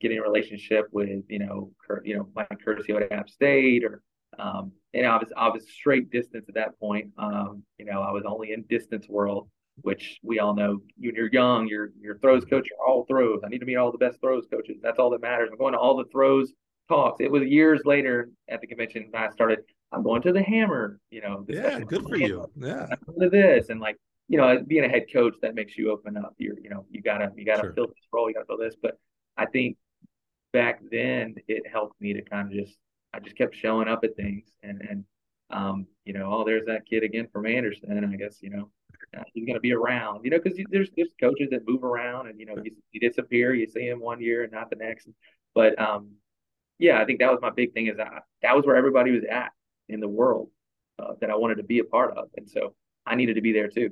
getting a relationship with you know, you know, Mike Curcio at App State or um, and I was I was straight distance at that point. Um, you know, I was only in distance world, which we all know. When you're young, your your throws coach are all throws. I need to meet all the best throws coaches. That's all that matters. I'm going to all the throws talks. It was years later at the convention I started. I'm going to the hammer. You know, yeah, good for you. Yeah, to this and like you know, being a head coach that makes you open up. You're you know you gotta you gotta sure. fill this role. You gotta fill this. But I think back then it helped me to kind of just I just kept showing up at things and and um, you know, oh, there's that kid again from Anderson, and I guess you know uh, he's going to be around, you know, because there's there's coaches that move around, and you know, you, you disappear, you see him one year and not the next, but um, yeah, I think that was my big thing is that that was where everybody was at in the world uh, that I wanted to be a part of, and so I needed to be there too,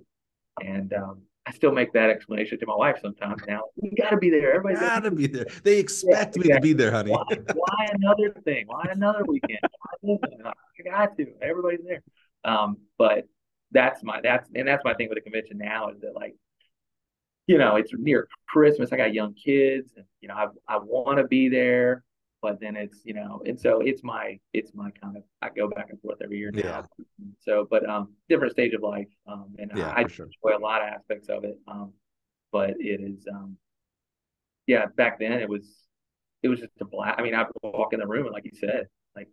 and um, I still make that explanation to my wife sometimes now. We got to be there. Everybody's got to be there. They expect yeah, me to be there, honey. Why, why another thing? Why another weekend? I got to. Everybody's there. Um, but that's my that's and that's my thing with the convention now is that like, you know, it's near Christmas. I got young kids, and you know, I I want to be there but then it's you know and so it's my it's my kind of i go back and forth every year now yeah. so but um different stage of life um and yeah, i, I sure. enjoy a lot of aspects of it um but it is um yeah back then it was it was just a blast i mean i'd walk in the room and like you said like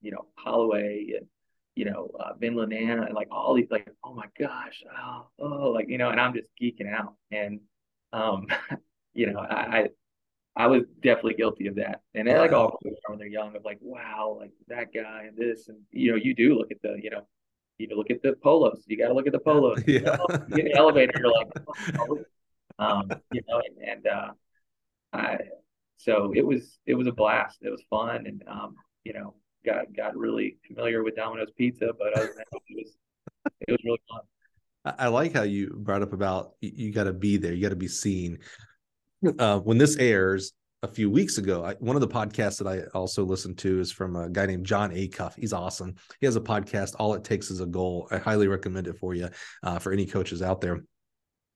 you know holloway and you know uh Vin and like all these like oh my gosh oh, oh like you know and i'm just geeking out and um you know I, I was definitely guilty of that. And they like all when they're young of like, wow, like that guy and this. And, you know, you do look at the, you know, you look at the polos. You got to look at the polos. Yeah. You, know, you get the elevator, you're like, oh, um, you know, and, and uh, I, so it was, it was a blast. It was fun. And, um, you know, got, got really familiar with Domino's pizza, but other than that, it was, it was really fun. I like how you brought up about you, got to be there, you got to be seen uh, when this airs a few weeks ago, I, one of the podcasts that I also listened to is from a guy named Jon Acuff. He's awesome. He has a podcast, All It Takes is a Goal. I highly recommend it for you, uh, for any coaches out there.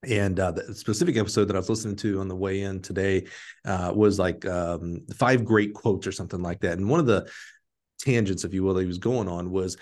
And uh, the specific episode that I was listening to on the way in today uh, was like um, five great quotes or something like that. And one of the tangents, if you will, that he was going on was,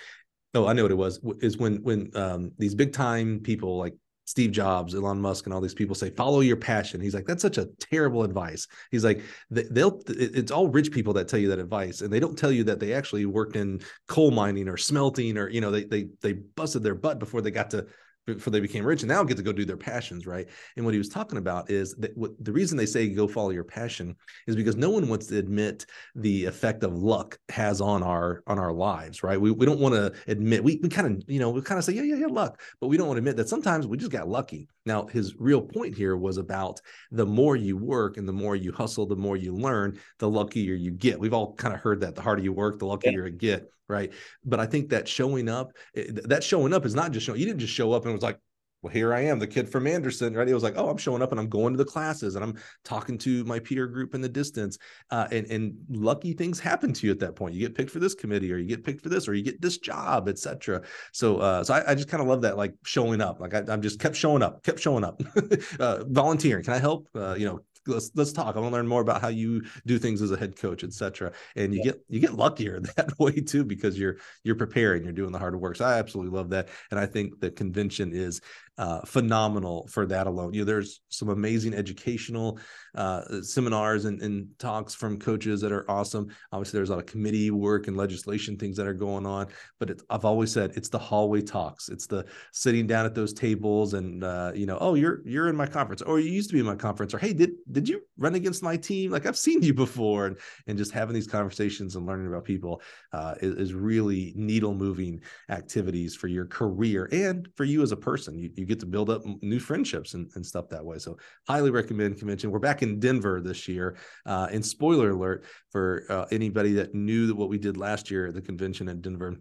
oh, I know what it was, is when when um, these big time people like Steve Jobs, Elon Musk, and all these people say, follow your passion. He's like, that's such a terrible advice. He's like, they'll, it's all rich people that tell you that advice. And they don't tell you that they actually worked in coal mining or smelting or, you know, they, they, they busted their butt before they got to before they became rich and now get to go do their passions right? And what he was talking about is that what the reason they say go follow your passion is because no one wants to admit the effect of luck has on our on our lives right? We, we don't want to admit we, we kind of you know we kind of say yeah yeah yeah luck but we don't want to admit that sometimes we just got lucky. Now his real point here was about the more you work and the more you hustle the more you learn the luckier you get. We've all kind of heard that the harder you work the luckier yeah. you get right? But I think that showing up, eh, that showing up is not just showing. You didn't just show up and was like, well, here I am, the kid from Anderson, right? It was like, oh, I'm showing up and I'm going to the classes and I'm talking to my peer group in the distance. Uh, and, and lucky things happen to you at that point. You get picked for this committee or you get picked for this or you get this job, etc. So, uh, so I, I just kind of love that, like showing up. Like I, am just kept showing up, kept showing up, uh, volunteering. Can I help? Uh, you know, let's let's talk. I want to learn more about how you do things as a head coach, etc. And you yeah. get you get luckier that way too because you're you're preparing, you're doing the hard work. So I absolutely love that, and I think the convention is uh, phenomenal for that alone. You know, there's some amazing educational uh, seminars and, and, talks from coaches that are awesome. Obviously, there's a lot of committee work and legislation things that are going on. But I've always said it's the hallway talks. It's the sitting down at those tables and uh, you know, oh, you're you're in my conference, or you used to be in my conference, or hey, did did you run against my team? Like I've seen you before, and and just having these conversations and learning about people uh, is, is really needle moving activities for your career and for you as a person. You, you get to build up new friendships and, and stuff that way. So highly recommend convention. We're back in Denver this year. Uh, and spoiler alert for uh, anybody that knew what we did last year at the convention in Denver.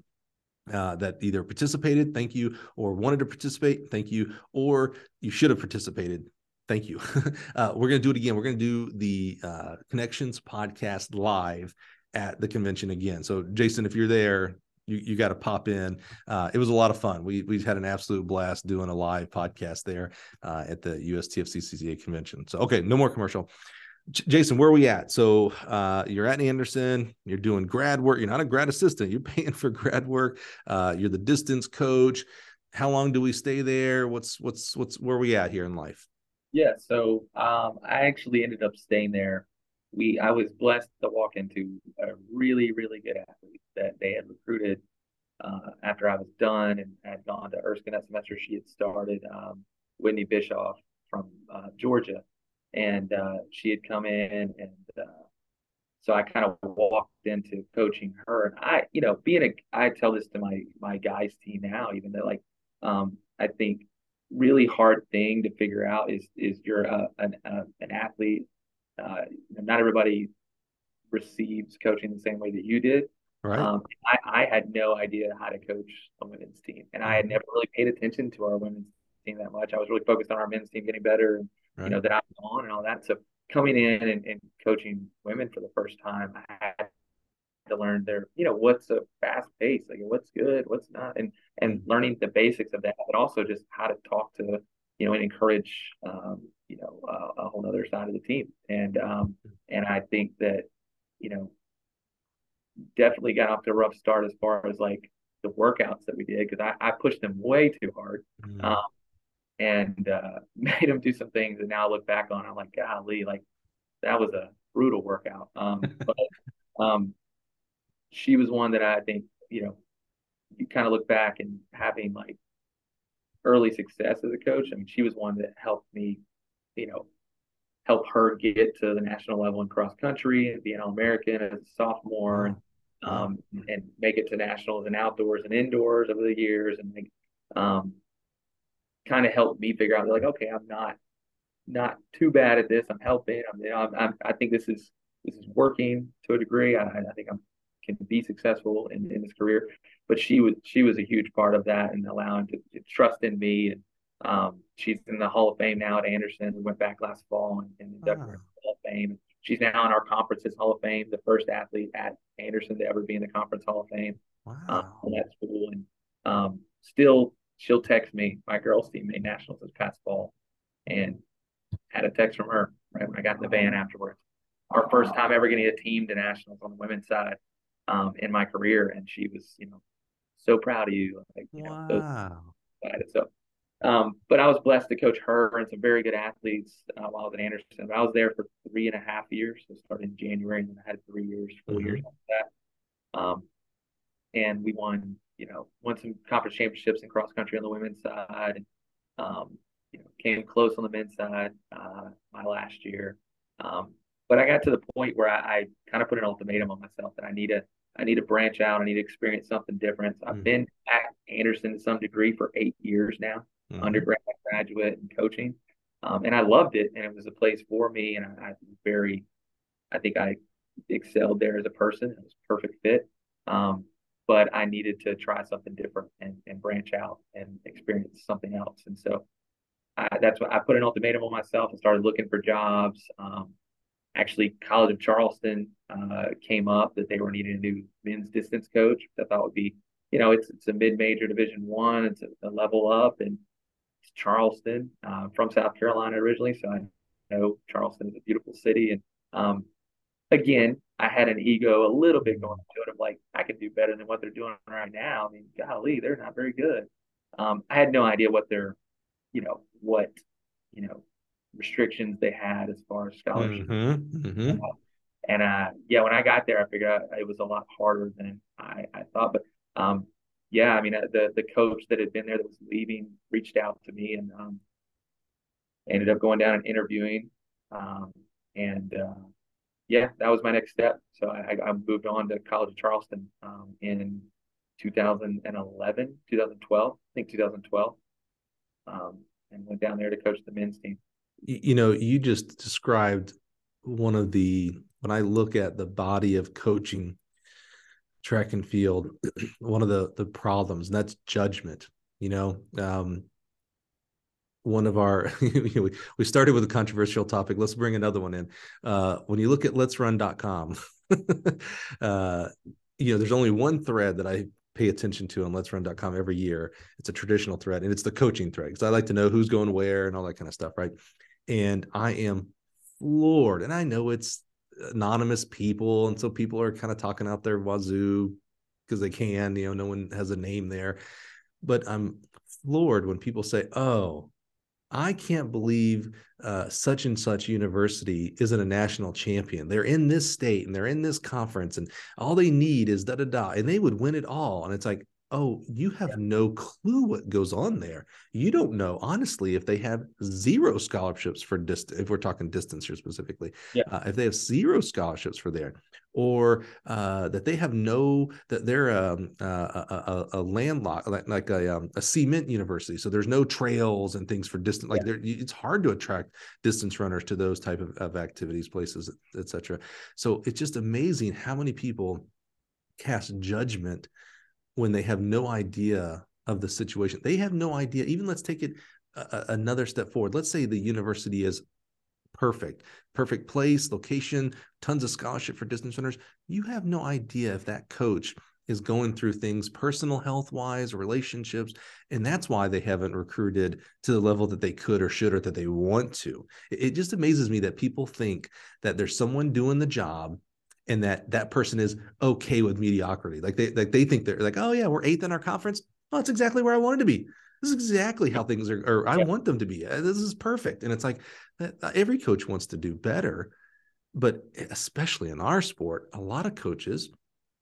Uh, that either participated, thank you, or wanted to participate, thank you, or you should have participated, thank you. uh, we're going to do it again. We're going to do the uh, Connections podcast live at the convention again. So, Jason, if you're there, you you got to pop in. Uh, it was a lot of fun. We we had an absolute blast doing a live podcast there uh, at the USTFCCCA convention. So okay, no more commercial. J- Jason, where are we at? So uh, you're at Anderson. You're doing grad work. You're not a grad assistant. You're paying for grad work. Uh, you're the distance coach. How long do we stay there? What's what's what's where are we at here in life? Yeah, so um, I actually ended up staying there. We I was blessed to walk into a really really good athlete that they had recruited uh, after I was done and had gone to Erskine that semester. She had started um, Whitney Bischoff from uh, Georgia, and uh, she had come in and uh, so I kind of walked into coaching her. And I, you know, being a, I tell this to my my guys team now, even though like, um, I think really hard thing to figure out is is you're a, an a, an athlete. Uh, not everybody receives coaching the same way that you did. Right. Um, I, I had no idea how to coach a women's team, and I had never really paid attention to our women's team that much. I was really focused on our men's team getting better, and Right. you know that I was on and all that. So coming in and, and coaching women for the first time, I had to learn their, you know, what's a fast pace, like what's good, what's not, and and learning the basics of that, but also just how to talk to, you know, and encourage, um, you know, uh, a whole other side of the team. And um, and I think that, you know, definitely got off to a rough start as far as like the workouts that we did because I, I pushed them way too hard Mhm. um, and uh, made them do some things. And now I look back on, I'm like, golly, like that was a brutal workout. Um, but um, she was one that I think, you know, you kind of look back and having like early success as a coach. I mean, she was one that helped me, you know, help her get to the national level in cross country and be an All American as a sophomore and um, and make it to nationals and outdoors and indoors over the years and like um, kind of helped me figure out like okay I'm not not too bad at this. I'm helping. I'm, you know, I'm, I'm I think this is this is working to a degree. I, I think I'm can be successful in, in this career. But she was she was a huge part of that and allowing to, to trust in me and um, she's in the Hall of Fame now at Anderson we went back last fall and, and inducted her in the Hall of Fame she's now in our conference's Hall of Fame, the first athlete at Anderson to ever be in the conference Hall of Fame. Um, Wow. and that's cool. And um, still, she'll text me. My girls team made nationals this past fall, and had a text from her right when I got in the van afterwards. Our first time ever getting a team to nationals on the women's side um, in my career, and she was, you know, so proud of you. Like, you know, so Wow. So, um, but I was blessed to coach her and some very good athletes uh, while I was at Anderson. But I was there for three and a half years. So started in January, and then I had three years, 4 Mhm. years after that. Um, and we won, you know, won some conference championships in cross country on the women's side. Um, you know, came close on the men's side uh, my last year. Um, but I got to the point where I, I kind of put an ultimatum on myself that I need to I need to branch out. I need to experience something different. So I've Mhm. been at Anderson to some degree for eight years now Mhm. undergrad, graduate, and coaching. Um, and I loved it, and it was a place for me. And I, I very, I think I excelled there as a person. It was a perfect fit. Um, but I needed to try something different and, and branch out and experience something else. And so I, that's what I put an ultimatum on myself and started looking for jobs. Um, actually, College of Charleston uh, came up that they were needing a new men's distance coach. I thought would be, you know, it's it's a mid-major Division One. It's a, a level up, and Charleston. Uh, from South Carolina originally, so I know Charleston is a beautiful city. And um, again, I had an ego a little bit going into it of like I could do better than what they're doing right now. I mean, golly, they're not very good. Um, I had no idea what their, you know, what, you know, restrictions they had as far as scholarships. Mhm. Mhm. And uh, yeah, when I got there, I figured out it was a lot harder than I, I thought. But um, yeah, I mean, uh, the the coach that had been there that was leaving reached out to me and um, ended up going down and interviewing. Um, and uh, yeah, that was my next step. So I, I moved on to College of Charleston um, in 2011, 2012, I think 2012, um, and went down there to coach the men's team. You know you just described one of the when i look at the body of coaching track and field one of the the problems and that's judgment you know um one of our we, started with a controversial topic let's bring another one in uh when you look at let's run.com uh you know there's only one thread that i pay attention to on Let's let'srun.com every year. It's a traditional thread and it's the coaching thread because I like to know who's going where and all that kind of stuff, right? And I am floored. And I know it's anonymous people. And so people are kind of talking out their wazoo because they can, you know, no one has a name there. But I'm floored when people say, oh, I can't believe uh, such and such university isn't a national champion. They're in this state and they're in this conference, and all they need is da da da, and they would win it all. And it's like, oh, you have yeah. no clue what goes on there. You don't know, honestly, if they have zero scholarships for distance, if we're talking distance here specifically, yeah. uh, if they have zero scholarships for there, or uh, that they have no, that they're um, uh, a, a, a landlocked, like, like a, um, a cement university. So there's no trails and things for distance. Like yeah. it's hard to attract distance runners to those type of, of activities, places, etc. So it's just amazing how many people cast judgment when they have no idea of the situation. They have no idea. Even let's take it a, another step forward. Let's say the university is perfect, perfect place, location, tons of scholarship for distance runners. You have no idea if that coach is going through things personal health wise, relationships. And that's why they haven't recruited to the level that they could or should or that they want to. It just amazes me that people think that there's someone doing the job and that that person is okay with mediocrity. Like they like they think they're like, oh yeah, we're eighth in our conference. Oh, that's exactly where I wanted to be. This is exactly how things are, or I yeah. want them to be. Uh, this is perfect. And it's like uh, every coach wants to do better, but especially in our sport, a lot of coaches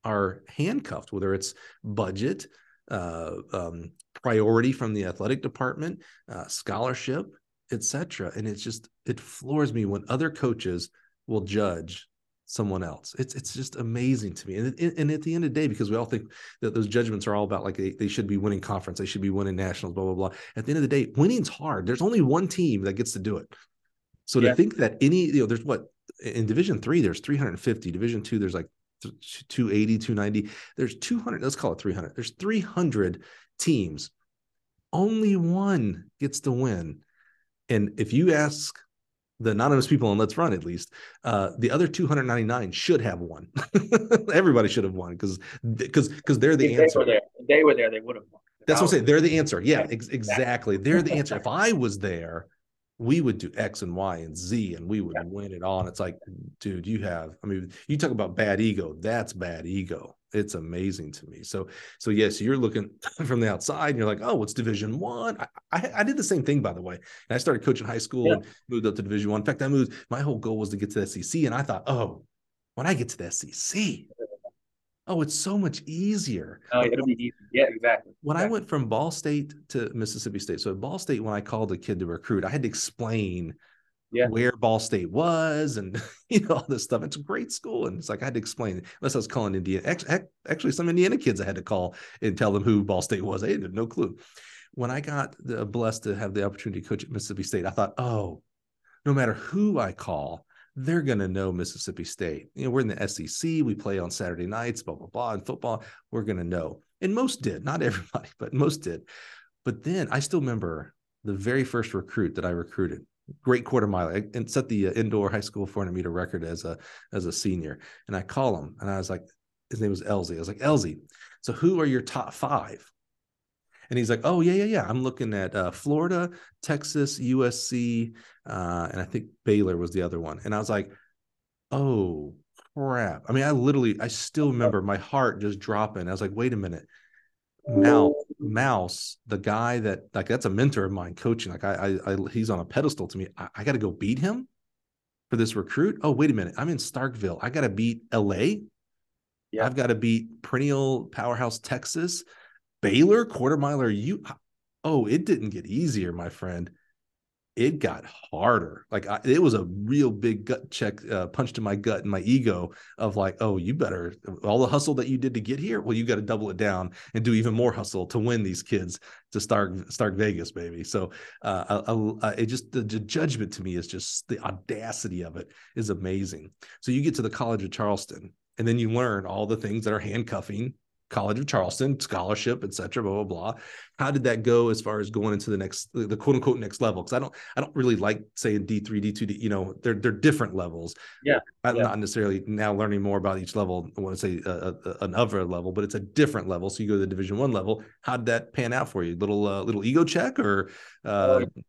are handcuffed, whether it's budget, uh, um, priority from the athletic department, uh, scholarship, etc. And it's just it floors me when other coaches will judge someone else. It's it's just amazing to me. And, and at the end of the day, because we all think that those judgments are all about like they, they should be winning conference, they should be winning nationals, blah, blah, blah. At the end of the day, winning's hard. There's only one team that gets to do it. So yeah. to think that any, you know, there's what in division three, there's 350, division two, there's like 280, 290, there's 200, let's call it 300. There's 300 teams. Only one gets to win. And if you ask the anonymous people on Let's Run at least. Uh, the other 299 should have won. Everybody should have won because because because they're the if answer. They were there. If they were there, they would have won. That's what I'm saying. They're the answer. Yeah, ex- exactly. They're the answer. if I was there, we would do X and Y and Z and we would yeah. win it all. And it's like, dude, you have, I mean, you talk about bad ego. That's bad ego it's amazing to me. So, so yes, you're looking from the outside and you're like, oh, it's division one. I, I, I, did the same thing, by the way. And I started coaching high school yeah. and moved up to division one. In fact, I moved, my whole goal was to get to the SEC. And I thought, oh, when I get to the SEC, oh, it's so much easier. Oh, it'll be easy. Yeah, exactly. When exactly. I went from Ball State to Mississippi State, so at Ball State, when I called a kid to recruit, I had to explain yeah. where Ball State was and you know all this stuff. It's a great school, and it's like I had to explain. Unless I was calling Indiana, actually, some Indiana kids I had to call and tell them who Ball State was. They had no clue. When I got the, blessed to have the opportunity to coach at Mississippi State, I thought, oh, no matter who I call, they're going to know Mississippi State. You know, we're in the SEC. We play on Saturday nights, blah blah blah, and football. We're going to know, and most did. Not everybody, but most did. But then I still remember the very first recruit that I recruited great quarter mile, and set the uh, indoor high school 400 meter record as a as a senior. And I call him and I was like, his name was Elsie. I was like, Elsie, so who are your top five? And he's like, oh yeah, yeah, yeah. I'm looking at uh, Florida, Texas, USC, uh, and I think Baylor was the other one. And I was like, oh crap. I mean, I literally, I still remember my heart just dropping. I was like, wait a minute. Mouse, Mouse, the guy that like that's a mentor of mine coaching. Like I, I, I he's on a pedestal to me. I, I got to go beat him for this recruit. Oh, wait a minute. I'm in Starkville. I got to beat LA. Yeah. I've got to beat perennial powerhouse Texas, Baylor, quarter miler. You, oh, it didn't get easier, my friend it got harder. Like I, it was a real big gut check, uh, punch to my gut and my ego of like, oh, you better all the hustle that you did to get here. Well, you got to double it down and do even more hustle to win these kids to start start Vegas, baby. So uh, I, I, it just the, the judgment to me is just the audacity of it is amazing. So you get to the College of Charleston, and then you learn all the things that are handcuffing College of Charleston, scholarship, et cetera, blah, blah, blah. How did that go as far as going into the next, the quote unquote next level? Because I don't, I don't really like saying D3, D2, D, you know, they're, they're different levels. Yeah. I'm yeah. not necessarily now learning more about each level. I want to say uh, another level, but it's a different level. So you go to the division one level. How did that pan out for you? Little, uh, little ego check or, uh, oh,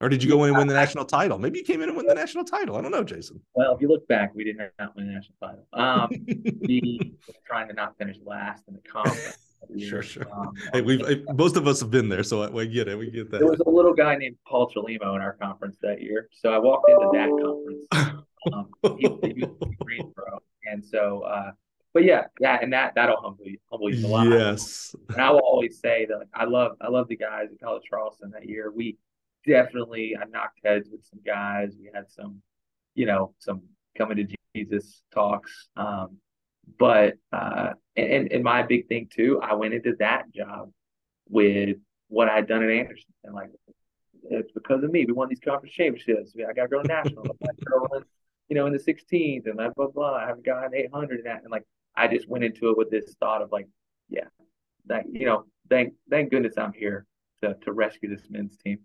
or did you go in and win the national title? Maybe you came in and win the national title. I don't know, Jason. Well, if you look back, we did not win the national title. Um, we were trying to not finish last in the conference. sure, sure. Um, hey, we've most of us have been there, so we get it. We get that. There was a little guy named Paul Chelimo in our conference that year, so I walked into that conference. Um, he, he was Greensboro, and so, uh, but yeah, yeah, and that that'll humble you, humble you a lot. Yes. And I will always say that like, I love I love the guys at College Charleston that year. We definitely I knocked heads with some guys. We had some, you know, some coming to Jesus talks. Um, but uh, and and my big thing too, I went into that job with what I had done at Anderson, and like it's because of me. We won these conference championships. I got to go national. I got girl in, you know, in the 16s and blah blah blah. I have guy 800 and that, and like I just went into it with this thought of like, yeah, that you know, thank thank goodness I'm here to to rescue this men's team.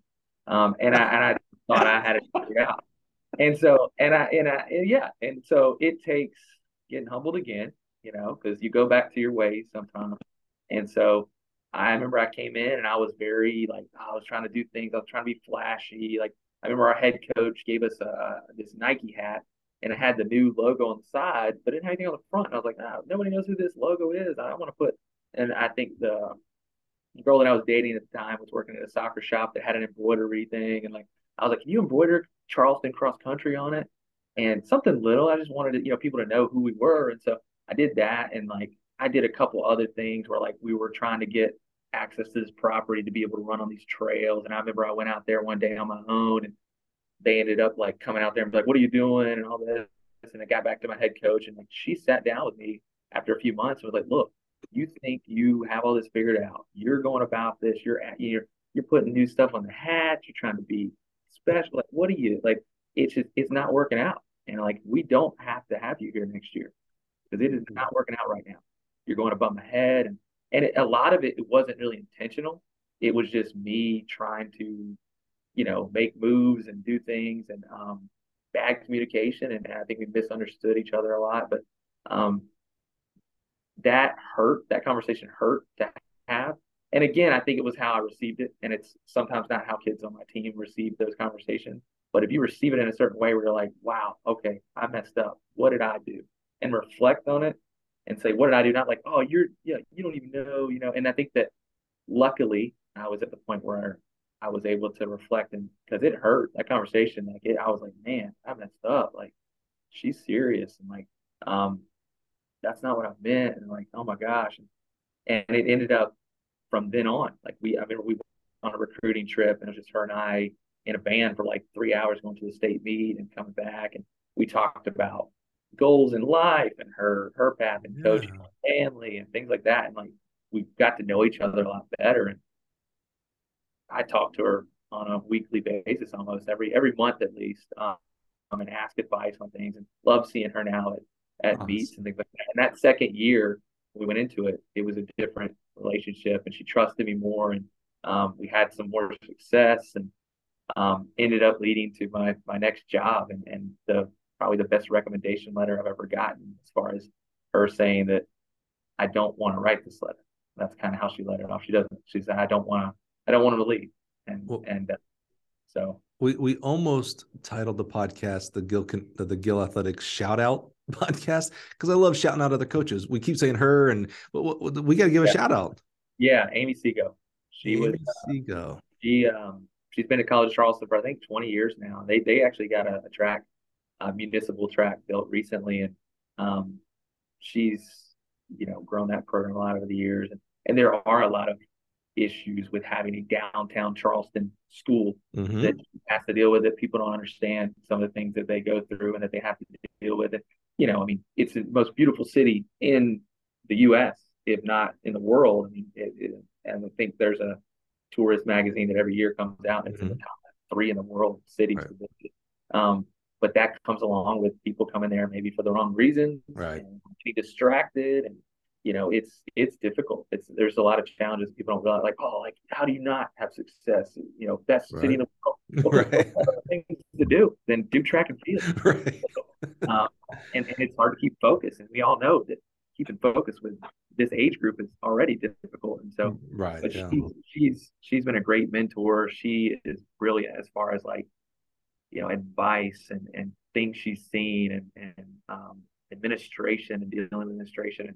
Um, and I and I thought I had it figured out. And so and I and I and yeah, and so it takes getting humbled again, you know, because you go back to your ways sometimes. And so I remember I came in and I was very like I was trying to do things. I was trying to be flashy. Like I remember our head coach gave us a this Nike hat and it had the new logo on the side, but it didn't have anything on the front. And I was like, oh, nobody knows who this logo is. I want to put. And I think the the girl that I was dating at the time was working at a soccer shop that had an embroidery thing, and like I was like, "Can you embroider Charleston cross country on it?" And something little. I just wanted to, you know, people to know who we were, and so I did that, and like I did a couple other things where like we were trying to get access to this property to be able to run on these trails. And I remember I went out there one day on my own, and they ended up like coming out there and be like, "What are you doing?" and all this. And I got back to my head coach, and like she sat down with me after a few months and was like, "Look, you think you have all this figured out. You're going about this. You're at, you're you're putting new stuff on the hat. You're trying to be special. Like, what are you like? It's just it's not working out. And like, we don't have to have you here next year because it is mm-hmm. not working out right now. You're going above my head, and and it, a lot of it, it wasn't really intentional. It was just me trying to, you know, make moves and do things, and um, bad communication. And, and I think we misunderstood each other a lot. But um, that hurt. That conversation hurt to have. And again, I think it was how I received it. And it's sometimes not how kids on my team receive those conversations. But if you receive it in a certain way where you're like, wow, okay, I messed up. What did I do? And reflect on it and say, what did I do? Not like, oh, you're, yeah, you don't even know, you know. And I think that luckily I was at the point where I was able to reflect and because it hurt that conversation. Like it, I was like, man, I messed up. Like she's serious. And like, um, that's not what I meant. And like, oh my gosh. And, and it ended up from then on, like we, I mean, we went on a recruiting trip and it was just her and I in a van for like three hours going to the state meet and coming back. And we talked about goals in life and her, her path and coaching yeah. family and things like that. And like, we got to know each other a lot better. And I talked to her on a weekly basis, almost every, every month at least, um, and ask advice on things and love seeing her now at at awesome. meets and things like that. And that second year we went into it, it was a different relationship and she trusted me more and um, we had some more success and um, ended up leading to my my next job and, and the probably the best recommendation letter I've ever gotten as far as her saying that I don't want to write this letter. That's kind of how she let it off. She doesn't. She said, I don't want to, I don't want to leave. And, well, and uh, so we, we almost titled the podcast the Gill the, the Gill Athletics shout out podcast because I love shouting out other coaches. We keep saying her, and we got to give yeah. a shout out. Yeah, Amy Sego. She Amy was uh, Sego. She um she's been at College Charleston for I think 20 years now. They they actually got a, a track, a municipal track built recently, and um she's you know grown that program a lot over the years, and and there are a lot of issues with having a downtown Charleston school mm-hmm. that has to deal with it. People don't understand some of the things that they go through and that they have to deal with it you know, I mean, it's the most beautiful city in the U.S., if not in the world. I mean, it, it, and I think there's a tourist magazine that every year comes out. It's mm-hmm. in the top three in the world cities right. to visit. Um, but that comes along with people coming there maybe for the wrong reasons, right? And be distracted and you know, it's it's difficult. It's there's a lot of challenges people don't realize. Like, oh, like how do you not have success? You know, best right. city in the world. right. things to do then do track and field. Right. Um, and, and it's hard to keep focus, and we all know that keeping focus with this age group is already difficult. And so, right, but yeah. she's she's she's been a great mentor. She is brilliant as far as like you know advice and and things she's seen and and um, administration and dealing with administration and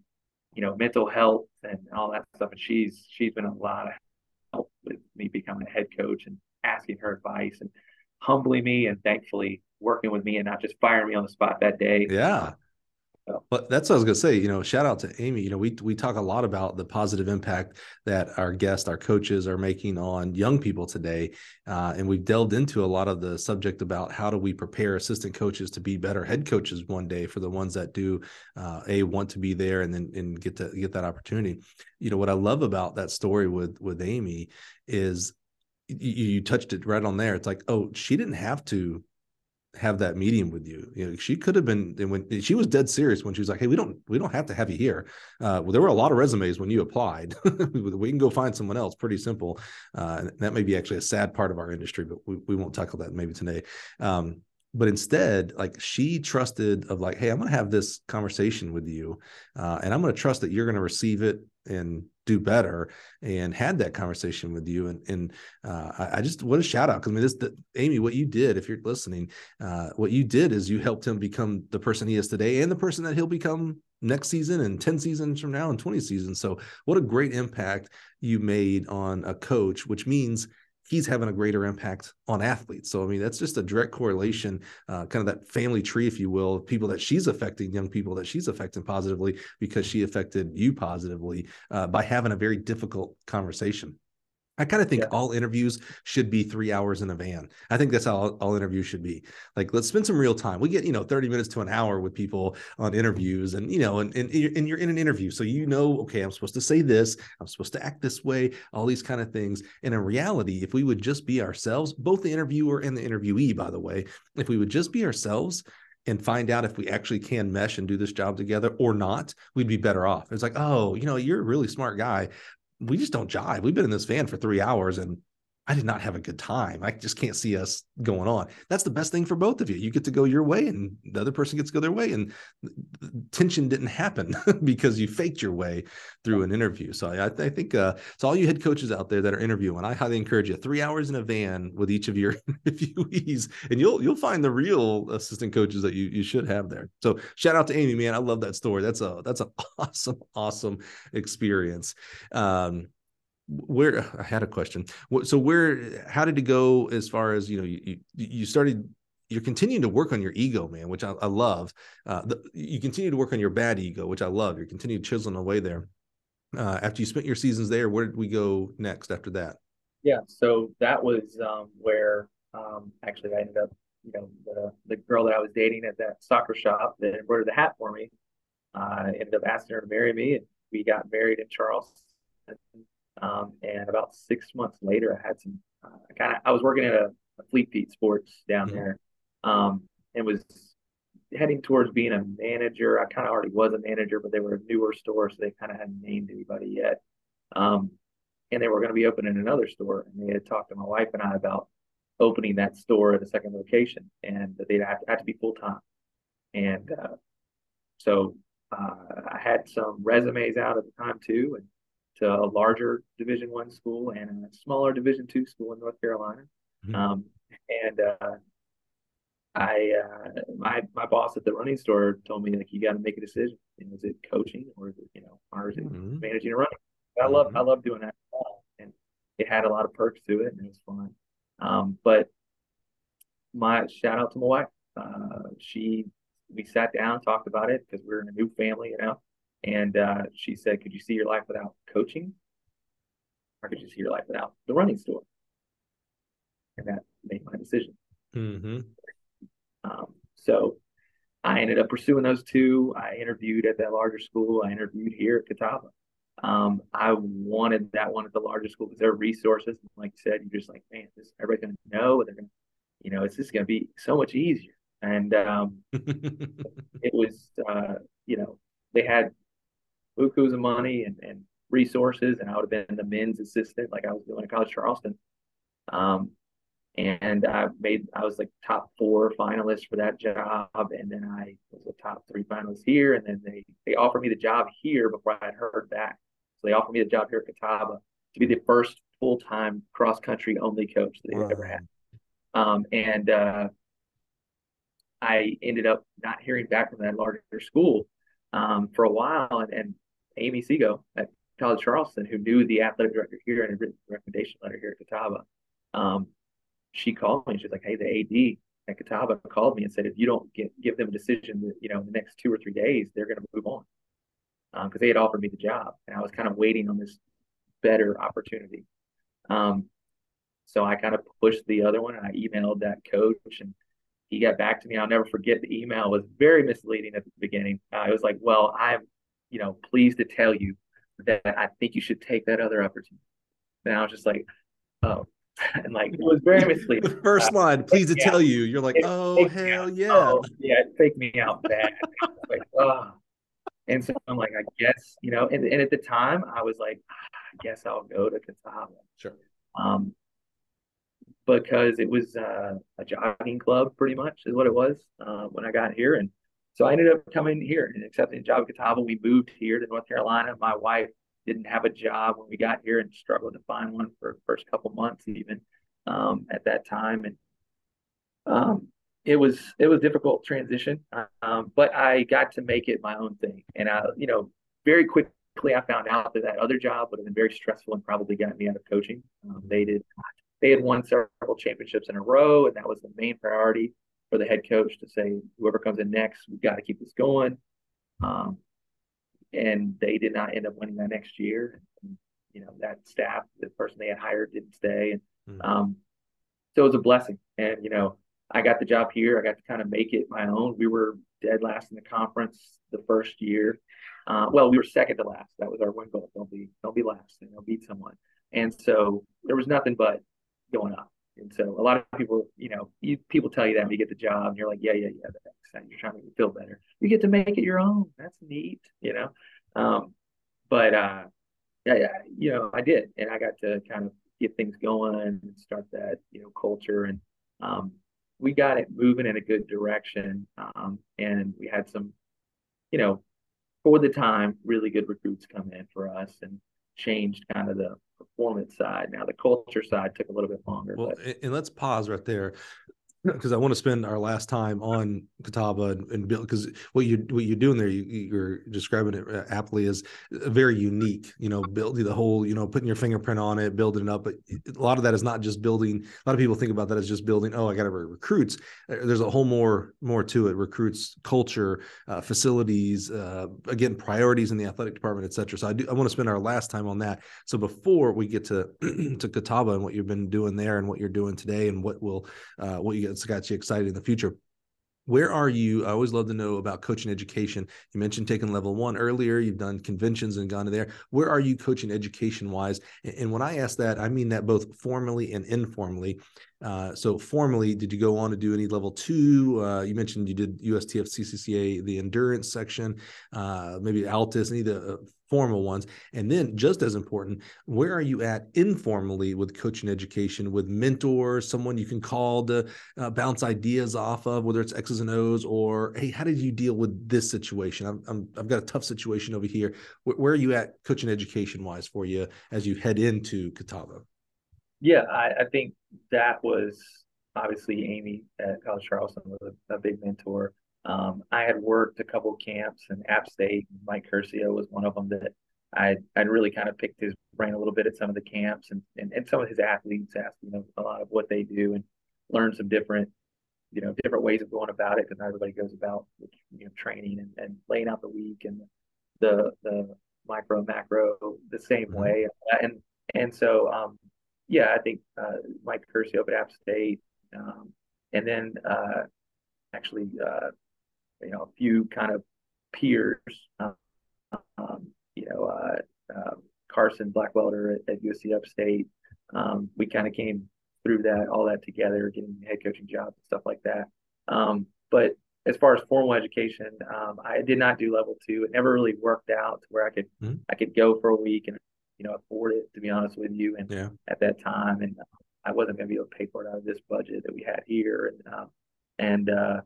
you know, mental health and all that stuff. And she's she's been a lot of help with me becoming a head coach and asking her advice and humbling me and thankfully working with me and not just firing me on the spot that day. Yeah. But that's what I was gonna say. You know, shout out to Amy. You know, we we talk a lot about the positive impact that our guests, our coaches, are making on young people today, uh, and we've delved into a lot of the subject about how do we prepare assistant coaches to be better head coaches one day for the ones that do uh, a want to be there and then and get to get that opportunity. You know, what I love about that story with with Amy is you, you touched it right on there. It's like, oh, she didn't have to have that meeting with you. You know, she could have been when she was dead serious when she was like, "Hey, we don't we don't have to have you here." Uh, well, there were a lot of resumes when you applied. we can go find someone else. Pretty simple. Uh, that may be actually a sad part of our industry, but we, we won't tackle that maybe today. Um, but instead like she trusted of like hey i'm going to have this conversation with you uh, and i'm going to trust that you're going to receive it and do better and had that conversation with you. And and uh, I, I, just what a shout out. Because I mean this the, Amy what you did if you're listening uh, what you did is you helped him become the person he is today and the person that he'll become next season and 10 seasons from now and 20 seasons. So what a great impact you made on a coach which means he's having a greater impact on athletes. So, I mean, that's just a direct correlation, uh, kind of that family tree, if you will, people that she's affecting, young people that she's affecting positively because she affected you positively uh, by having a very difficult conversation. I kind of think yeah. all interviews should be three hours in a van. I think that's how all, all, interviews should be. Like, let's spend some real time. We get, you know, 30 minutes to an hour with people on interviews and, you know, and, and, and you're in an interview. So, you know, okay, I'm supposed to say this, I'm supposed to act this way, all these kind of things. And in reality, if we would just be ourselves, both the interviewer and the interviewee, by the way, if we would just be ourselves, and find out if we actually can mesh and do this job together or not, we'd be better off. It's like, oh, you know, you're a really smart guy, we just don't jive. We've been in this van for three hours and I did not have a good time. I just can't see us going on. That's the best thing for both of you. You get to go your way and the other person gets to go their way. And tension didn't happen because you faked your way through an interview. So I, I think uh, so all you head coaches out there that are interviewing, I highly encourage you three hours in a van with each of your interviewees and you'll you'll find the real assistant coaches that you, you should have there. So shout out to Amy, man. I love that story. That's a that's an awesome, awesome experience. Um, where I had a question. So where, how did it go as far as you know? You you started. You're continuing to work on your ego, man, which I, I love. Uh, the, you continue to work on your bad ego, which I love. You're continuing chiseling away there. Uh, after you spent your seasons there, where did we go next after that? Yeah, so that was um, where um, actually I ended up, you know, the, the girl that I was dating at that soccer shop that embroidered the hat for me, uh, ended up asking her to marry me, and we got married in Charleston um, and about six months later, I had some uh, kind of I was working at a, a Fleet Feet Sports down mm-hmm. there, um, and was heading towards being a manager. I kind of already was a manager, but they were a newer store, so they kind of hadn't named anybody yet. Um, and they were going to be opening another store, and they had talked to my wife and I about opening that store at a second location, and they'd have to, have to be full time. And uh, so uh, I had some resumes out at the time too, and a larger Division One school and a smaller Division Two school in North Carolina. Mm-hmm. Um, and uh, I, uh, my my boss at the running store told me like you got to make a decision. You know, is it coaching or is it you know or is it mm-hmm. managing a running? I love mm-hmm. I love doing that, and it had a lot of perks to it, and it was fun. Um, but my shout out to my wife. Uh, she we sat down talked about it because we are in a new family, you know, and uh, she said, Could you see your life without coaching? Or could you see your life without the running store? And that made my decision. Mm-hmm. Um, so I ended up pursuing those two. I interviewed at that larger school. I interviewed here at Catawba. Um, I wanted that one at the larger school because there are resources. Like you said, you're just like, man, this everybody's gonna know. They're gonna, you know, it's just gonna be so much easier. And um, it was, uh, you know, they had bukus of money and, and resources, and I would have been the men's assistant like I was doing at College Charleston. Um, and I made I was like top four finalist for that job, and then I was a top three finalist here, and then they they offered me the job here before I had heard back. So they offered me the job here at Catawba to be the first full time cross country only coach that they've wow. ever had. Um, and uh, I ended up not hearing back from that larger school um, for a while, and, and Amy Sego at College Charleston, who knew the athletic director here and had written a recommendation letter here at Catawba. Um, she called me. She's like, "Hey, the AD at Catawba called me and said if you don't get give them a decision, you know, in the next two or three days, they're going to move on because um, they had offered me the job, and I was kind of waiting on this better opportunity. Um, so I kind of pushed the other one, and I emailed that coach, and he got back to me. I'll never forget the email was very misleading at the beginning. Uh, it was like, "Well, I'm, you know, pleased to tell you that I think you should take that other opportunity." And I was just like, "Oh, and like it was very misleading. The first uh, line, please to yeah. tell you, you're like, oh hell yeah, oh, yeah, take me out bad. like, oh. And so I'm like, I guess you know, and, and at the time I was like, ah, I guess I'll go to Catawba. Sure. Um, because it was uh, a jogging club, pretty much is what it was uh, when I got here, and so I ended up coming here and accepting a job at Catawba. We moved here to North Carolina. My wife didn't have a job when we got here and struggled to find one for the first couple months even um, at that time and um, it was it was difficult transition um, but i got to make it my own thing and i you know very quickly i found out that that other job would have been very stressful and probably got me out of coaching um, they did they had won several championships in a row and that was the main priority for the head coach to say whoever comes in next we've got to keep this going um, and they did not end up winning that next year. And, you know, that staff, the person they had hired didn't stay. And mm-hmm. um, so it was a blessing. And, you know, I got the job here. I got to kind of make it my own. We were dead last in the conference the first year. Uh, well, we were second to last. That was our win goal. Don't be, don't be last and don't beat someone. And so there was nothing but going up. And so a lot of people, you know, you, people tell you that when you get the job, and you're like, yeah, yeah, yeah, thanks. You're trying to feel better. You get to make it your own. That's neat, you know. Um, but uh, yeah, yeah, you know, I did, and I got to kind of get things going and start that, you know, culture, and um, we got it moving in a good direction. Um, and we had some, you know, for the time, really good recruits come in for us and changed kind of the performance side. Now the culture side took a little bit longer. Well, but. and let's pause right there because I want to spend our last time on Catawba and, and build because what you what you're doing there you, are describing it uh, aptly as very unique. You know, building the whole you know putting your fingerprint on it, building it up. But a lot of that is not just building. A lot of people think about that as just building. Oh, I got to recruits. There's a whole more more to it. Recruits, culture, uh, facilities, uh, again priorities in the athletic department, etc. So I do I want to spend our last time on that. So before we get to to Catawba and what you've been doing there and what you're doing today and what will uh, what you that's got you excited in the future where are you? I always love to know about coaching education. You mentioned taking level one earlier. You've done conventions and gone to there. Where are you coaching education wise? And when I ask that, I mean that both formally and informally. Uh, so formally, did you go on to do any level two? Uh, you mentioned you did USTFCCCA, the endurance section, uh, maybe ALTIS, any of the uh, formal ones. And then, just as important, where are you at informally with coaching education, with mentors, someone you can call to uh, bounce ideas off of, whether it's X's and O's or, hey, how did you deal with this situation? I'm, I've got a tough situation over here. Where, where are you at coaching education wise for you as you head into Catawba? Yeah, I, I think that was obviously Amy at College Charleston was a, a big mentor. Um, I had worked a couple camps in App State. Mike Curcio was one of them that I I'd really kind of picked his brain a little bit at some of the camps and, and, and some of his athletes asked you know a lot of what they do and learn some different you know different ways of going about it because not everybody goes about you know training and, and laying out the week and the the micro macro the same mm-hmm. way and and so um, yeah, I think uh, Mike Curcio up at App State, um, and then uh, actually, uh, you know, a few kind of peers, um, you know, uh, uh, Carson Blackwelder at, at USC Upstate. Um, we kind of came through that, all that together, getting head coaching jobs and stuff like that. Um, but as far as formal education, um, I did not do level two. It never really worked out to where I could mm-hmm. I could go for a week and you know afford it to be honest with you. And yeah. at that time, and I wasn't going to be able to pay for it out of this budget that we had here. And um, and uh,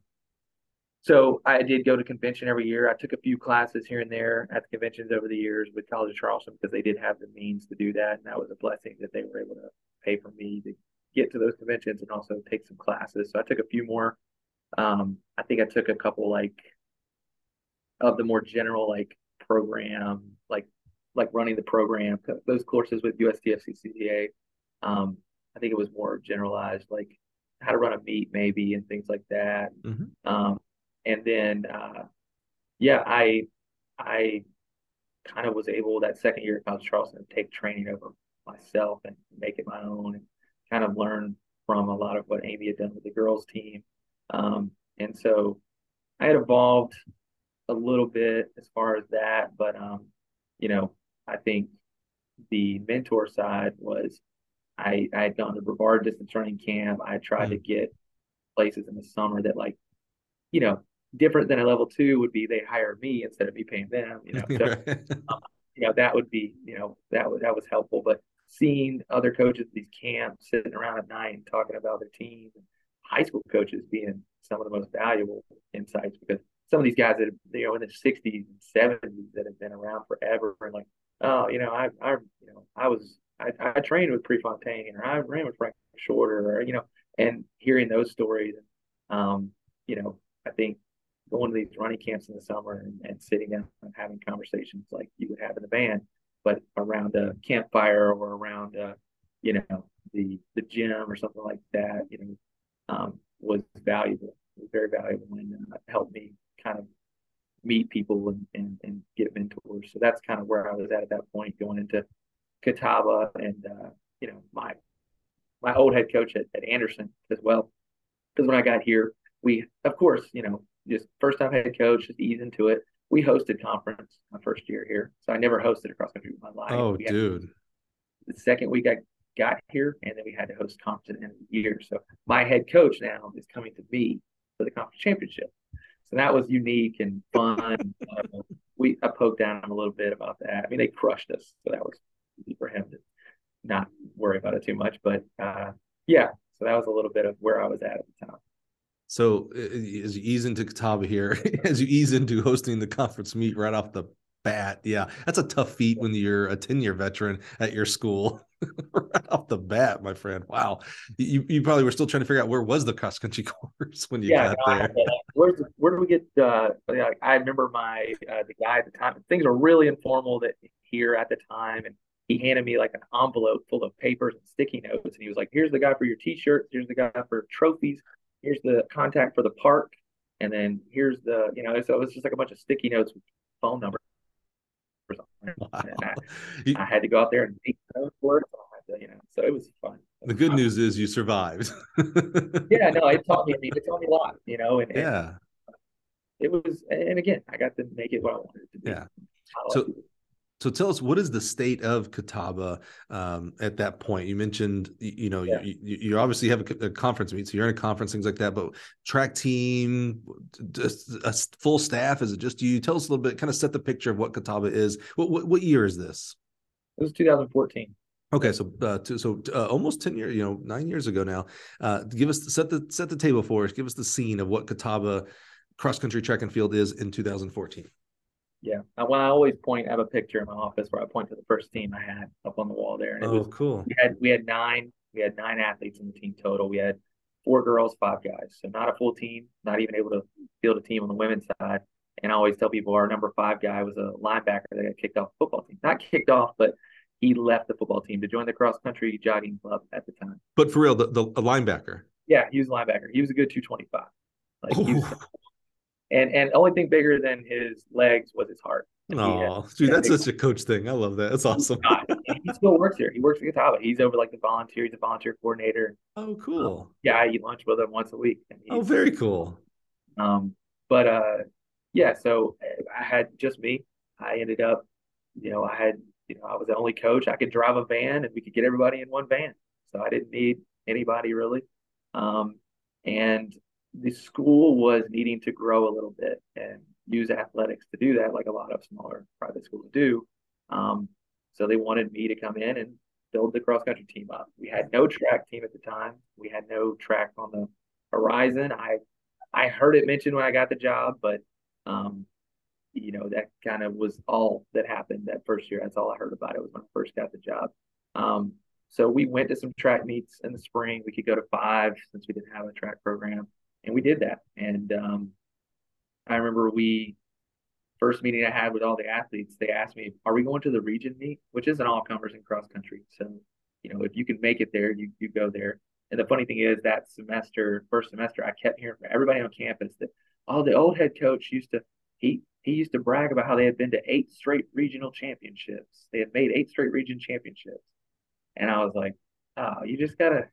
so I did go to convention every year. I took a few classes here and there at the conventions over the years with College of Charleston because they did have the means to do that, and that was a blessing that they were able to pay for me to get to those conventions and also take some classes. So I took a few more um, I think I took a couple like of the more general like program, like like running the program, those courses with USTFCCCA. Um, I think it was more generalized, like how to run a meet maybe and things like that. Mm-hmm. Um, and then, uh, yeah, I I kind of was able that second year at College Charleston to take training over myself and make it my own and kind of learn from a lot of what Amy had done with the girls team um, and so I had evolved a little bit as far as that, but um, you know, I think the mentor side was I I had gone to Brevard distance running camp. I tried mm-hmm. to get places in the summer that like, you know, different than a level two would be they hire me instead of me paying them. You know, so, um, you know that would be you know that was that was helpful. But seeing other coaches at these camps sitting around at night and talking about their team and high school coaches being some of the most valuable insights because some of these guys that you know in the 60s and 70s that have been around forever and like oh you know I I you know I was I, I trained with Prefontaine or I ran with Frank Shorter or you know and hearing those stories um you know I think going to these running camps in the summer and, and sitting down and having conversations like you would have in the band but around a campfire or around a, you know the the gym or something like that you know um, was valuable, was very valuable, and uh, helped me kind of meet people and, and, and get mentors. So that's kind of where I was at at that point, going into Catawba and uh, you know my my old head coach at, at Anderson as well. Because when I got here, we of course you know just first time head coach, just ease into it. We hosted conference my first year here, so I never hosted a cross country in my life. Oh, dude! The second week I got here, and then we had to host conference at the end of the year. So my head coach now is coming to me for the conference championship. So that was unique and fun. uh, we I poked down a little bit about that. I mean, they crushed us, so that was easy for him to not worry about it too much. But uh, yeah, so that was a little bit of where I was at at the time. So as you ease into Catawba here, as you ease into hosting the conference meet right off the bat, yeah, that's a tough feat when you're a 10 year veteran at your school. right off the bat, my friend. Wow, you, you probably were still trying to figure out where was the cross country course when you yeah, got there. Where's the, where do we get? Uh, I remember my uh, the guy at the time. Things were really informal that here at the time, and he handed me like an envelope full of papers and sticky notes, and he was like, "Here's the guy for your T-shirts. Here's the guy for trophies. Here's the contact for the park, and then here's the you know." So it was just like a bunch of sticky notes with phone numbers Wow. I, I, had to go out there and make those work. You know, so it was fun. The good news is you survived. yeah, no, it taught me. It taught me a lot. You know, and, yeah, and it was. And again, I got to make it what I wanted to do. Yeah. So, so tell us what is the state of Catawba um, at that point? You mentioned, you, know, yeah. you, you, obviously have a, a, conference meet, so you're in a conference, things like that. But track team, just a full staff, is it just you? Tell us a little bit, kind of set the picture of what Catawba is. What what, what year is this? It was 2014. Okay, so uh, to, so uh, almost ten years, you know, nine years ago now. Uh, give us set the set the table for us. Give us the scene of what Catawba cross country track and field is in 2014. Yeah. When I always point, I have a picture in my office where I point to the first team I had up on the wall there. And it oh, was cool. We had we had nine we had nine athletes in the team total. We had four girls, five guys. So not a full team, not even able to field a team on the women's side. And I always tell people our number five guy was a linebacker that got kicked off the football team. Not kicked off, but he left the football team to join the cross country jogging club at the time. But for real, the, the linebacker. Yeah, he was a linebacker. He was a good 225. Like he was, oh. And and only thing bigger than his legs was his heart. Oh, dude, that's such a coach thing. I love that. That's awesome. he still works here. He works at Catawba. He's over like the volunteer. He's a volunteer coordinator. Oh, cool. Um, yeah, I eat lunch with him once a week. oh, very cool. Um, but uh, yeah. So I had just me. I ended up, you know, I had, you know, I was the only coach. I could drive a van, and we could get everybody in one van. So I didn't need anybody really. Um, and the school was needing to grow a little bit and use athletics to do that, like a lot of smaller private schools do. Um, so they wanted me to come in and build the cross country team up. We had no track team at the time. We had no track on the horizon. I I heard it mentioned when I got the job, but um, you know that kind of was all that happened that first year. That's all I heard about it was when I first got the job. Um, so we went to some track meets in the spring. We could go to five since we didn't have a track program, and we did that. And um, I remember we first meeting I had with all the athletes, they asked me, "Are we going to the region meet?" Which is an all comers in cross country. So, you know, if you can make it there, you you go there. And the funny thing is, that semester, first semester, I kept hearing from everybody on campus that, oh, the old head coach used to he he used to brag about how they had been to eight straight regional championships. They had made eight straight region championships, and I was like, oh, you just gotta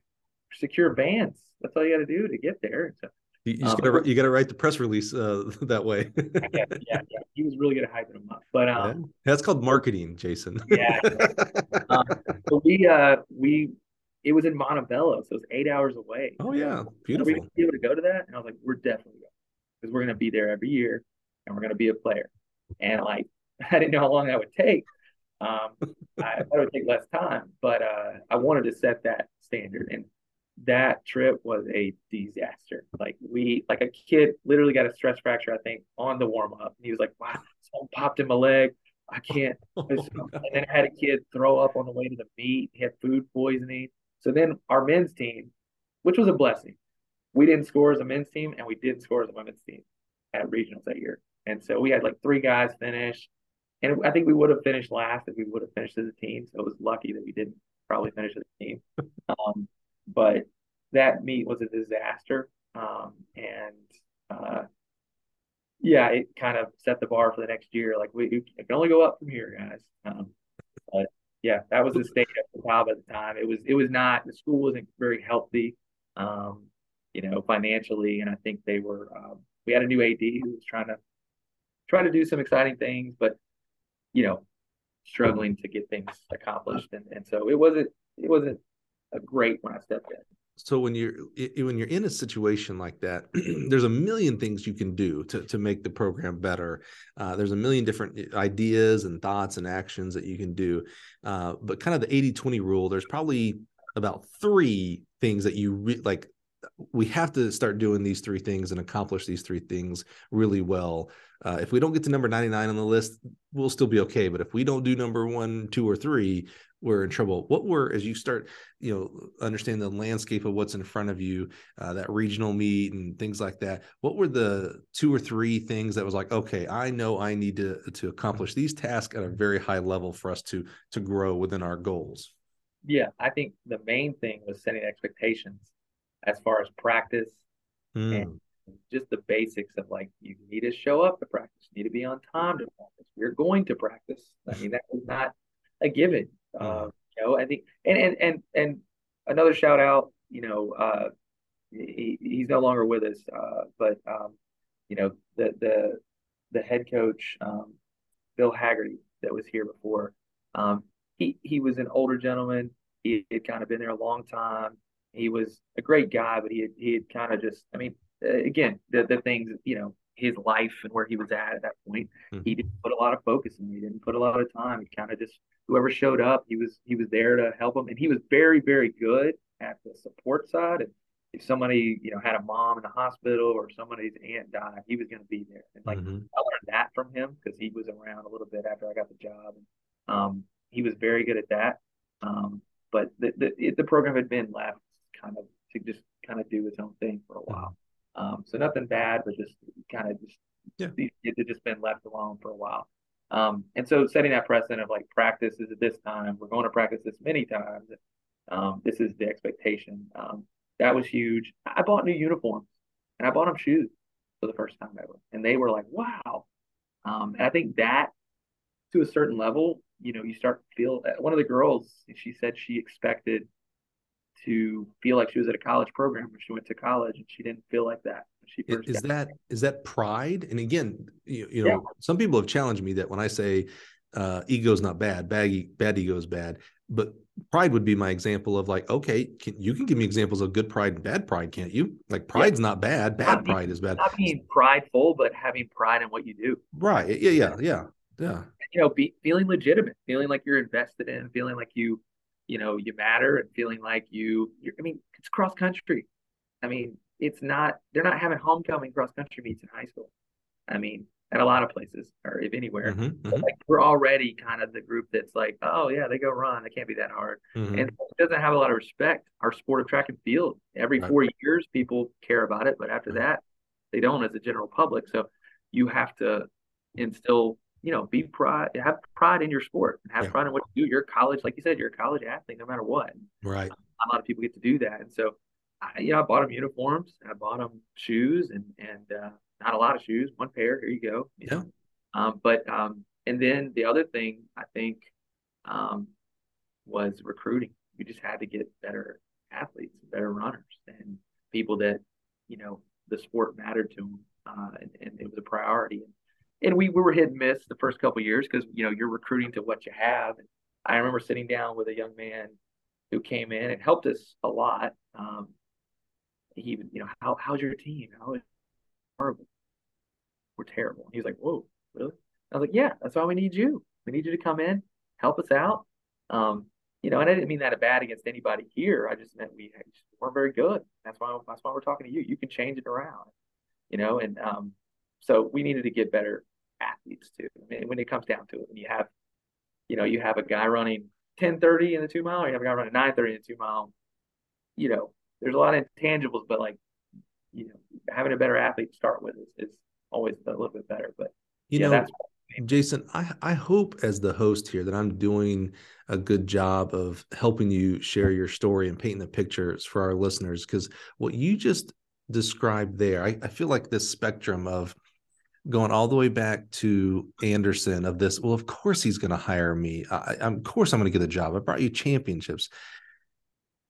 secure vans. That's all you got to do to get there. So you, you, um, gotta, you gotta write the press release uh, that way. yeah, yeah, yeah, He was really good at hyping them up. But um, yeah. that's called marketing, Jason. yeah. um, so we uh we it was in Montevallo, so it was eight hours away. Oh yeah, beautiful. Are we be able to go to that? And I was like, we're definitely going because we're gonna be there every year, and we're gonna be a player. And like, I didn't know how long that would take. Um, I thought it would take less time, but uh, I wanted to set that standard. And that trip was a disaster. Like we, like a kid literally got a stress fracture, I think, on the warm up. And he was like, wow, something popped in my leg. I can't. Oh, and then I had a kid throw up on the way to the meet. He had food poisoning. So then our men's team, which was a blessing, we didn't score as a men's team and we did score as a women's team at regionals that year. And so we had like three guys finish. And I think we would have finished last if we would have finished as a team. So it was lucky that we didn't probably finish as a team. Um, but that meet was a disaster. Um, and uh, yeah, it kind of set the bar for the next year. Like we, we can only go up from here, guys. Um, but yeah, that was the state of the job at the time. It was it was not the school wasn't very healthy, um, you know, financially, and I think they were. Um, we had a new AD who was trying to try to do some exciting things, but you know, struggling to get things accomplished, and and so it wasn't it wasn't great when I stepped in. So when you're when you're in a situation like that, there's a million things you can do to to make the program better. Uh, there's a million different eh, ideas and thoughts and actions that you can do. Uh, but kind of the 80-20 rule, there's probably about three things that you re- like we have to start doing these three things and accomplish these three things really well. Uh, if we don't get to number 99 on the list, we'll still be okay. But if we don't do number one, two, or three, we're in trouble. What were as you start, you know, understand the landscape of what's in front of you, uh, that regional meet and things like that. What were the two or three things that was like, okay, I know I need to to accomplish these tasks at a very high level for us to to grow within our goals. Yeah, I think the main thing was setting expectations as far as practice mm. and just the basics of like you need to show up to practice, you need to be on time to practice. We're going to practice. I mean, that was not a given. Uh, you know, I think, and and and and another shout out. You know, uh, he, he's no longer with us, uh, but um, you know, the the the head coach, um, Bill Haggerty, that was here before. Um, he he was an older gentleman. He had kind of been there a long time. He was a great guy, but he had, he had kind of just, I mean, again, the the things, you know, his life and where he was at at that point. Mm-hmm. He didn't put a lot of focus in. He didn't put a lot of time. He kind of just whoever showed up, he was he was there to help him, and he was very very good at the support side. And if somebody you know had a mom in the hospital or somebody's aunt died, he was going to be there. And like mm-hmm. I learned that from him because he was around a little bit after I got the job. And, um, he was very good at that. Um, but the the, the program had been left kind of to just kind of do its own thing for a while. Um, so nothing bad, but just kind of just yeah. it had just been left alone for a while. Um, and so setting that precedent of like practice is at this time, we're going to practice this many times. Um, this is the expectation. Um, that was huge. I bought new uniforms and I bought them shoes for the first time ever. And they were like, wow. Um, and I think that to a certain level, you know, you start to feel one of the girls, she said she expected to feel like she was at a college program when she went to college and she didn't feel like that she first is that is that pride and again you, you know yeah. some people have challenged me that when i say uh, ego is not bad bad bad ego is bad but pride would be my example of like, okay, can, you can give me examples of good pride and bad pride, can't you? Like pride's yeah. not bad, bad not pride being, is bad. Not being prideful, but having pride in what you do. Right. Yeah. Yeah. Yeah. Yeah. You know, be, feeling legitimate, feeling like you're invested in, feeling like you, you know, you matter, and feeling like you. I mean, it's cross country. I mean, it's not. They're not having homecoming cross country meets in high school. I mean, at a lot of places or if anywhere. Mm-hmm, mm-hmm. Like we're already kind of the group that's like, oh yeah, they go run. It can't be that hard. Mm-hmm. And it doesn't have a lot of respect. Our sport of track and field. Every right. four years people care about it, but after that, they don't as a general public. So you have to instill, you know, be pride have pride in your sport and have yeah. pride in what you do. You're a college, like you said, you're a college athlete no matter what. Right. A lot of people get to do that. And so I, you know, I bought them uniforms, I bought them shoes and and uh not a lot of shoes, one pair. Here you go. You yeah. Um, but um, and then the other thing I think um, was recruiting. We just had to get better athletes, better runners, and people that you know the sport mattered to them, uh, and, and, it was a priority. And we, we were hit and miss the first couple years because you know you're recruiting to what you have. And I remember sitting down with a young man who came in and helped us a lot. Um, he, you know, how how's your team? How is horrible. We're terrible. He's like, whoa, really? I was like, yeah, that's why we need you. We need you to come in, help us out. Um, you know, and I didn't mean that a bad against anybody here. I just meant we weren't very good. That's why that's why we're talking to you. You can change it around, you know. And um, so we needed to get better athletes too. I mean, when it comes down to it, when you have, you know, you have a guy running 10:30 in the two mile, or you have a guy running 9:30 in the two mile. You know, there's a lot of intangibles, but like you know, having a better athlete to start with is, is always a little bit better. But you yeah, know, Jason, I, I hope as the host here that I'm doing a good job of helping you share your story and painting the pictures for our listeners. Because what you just described there, I, I feel like this spectrum of going all the way back to Anderson of this. Well, of course he's going to hire me. I, of course I'm going to get a job. I brought you championships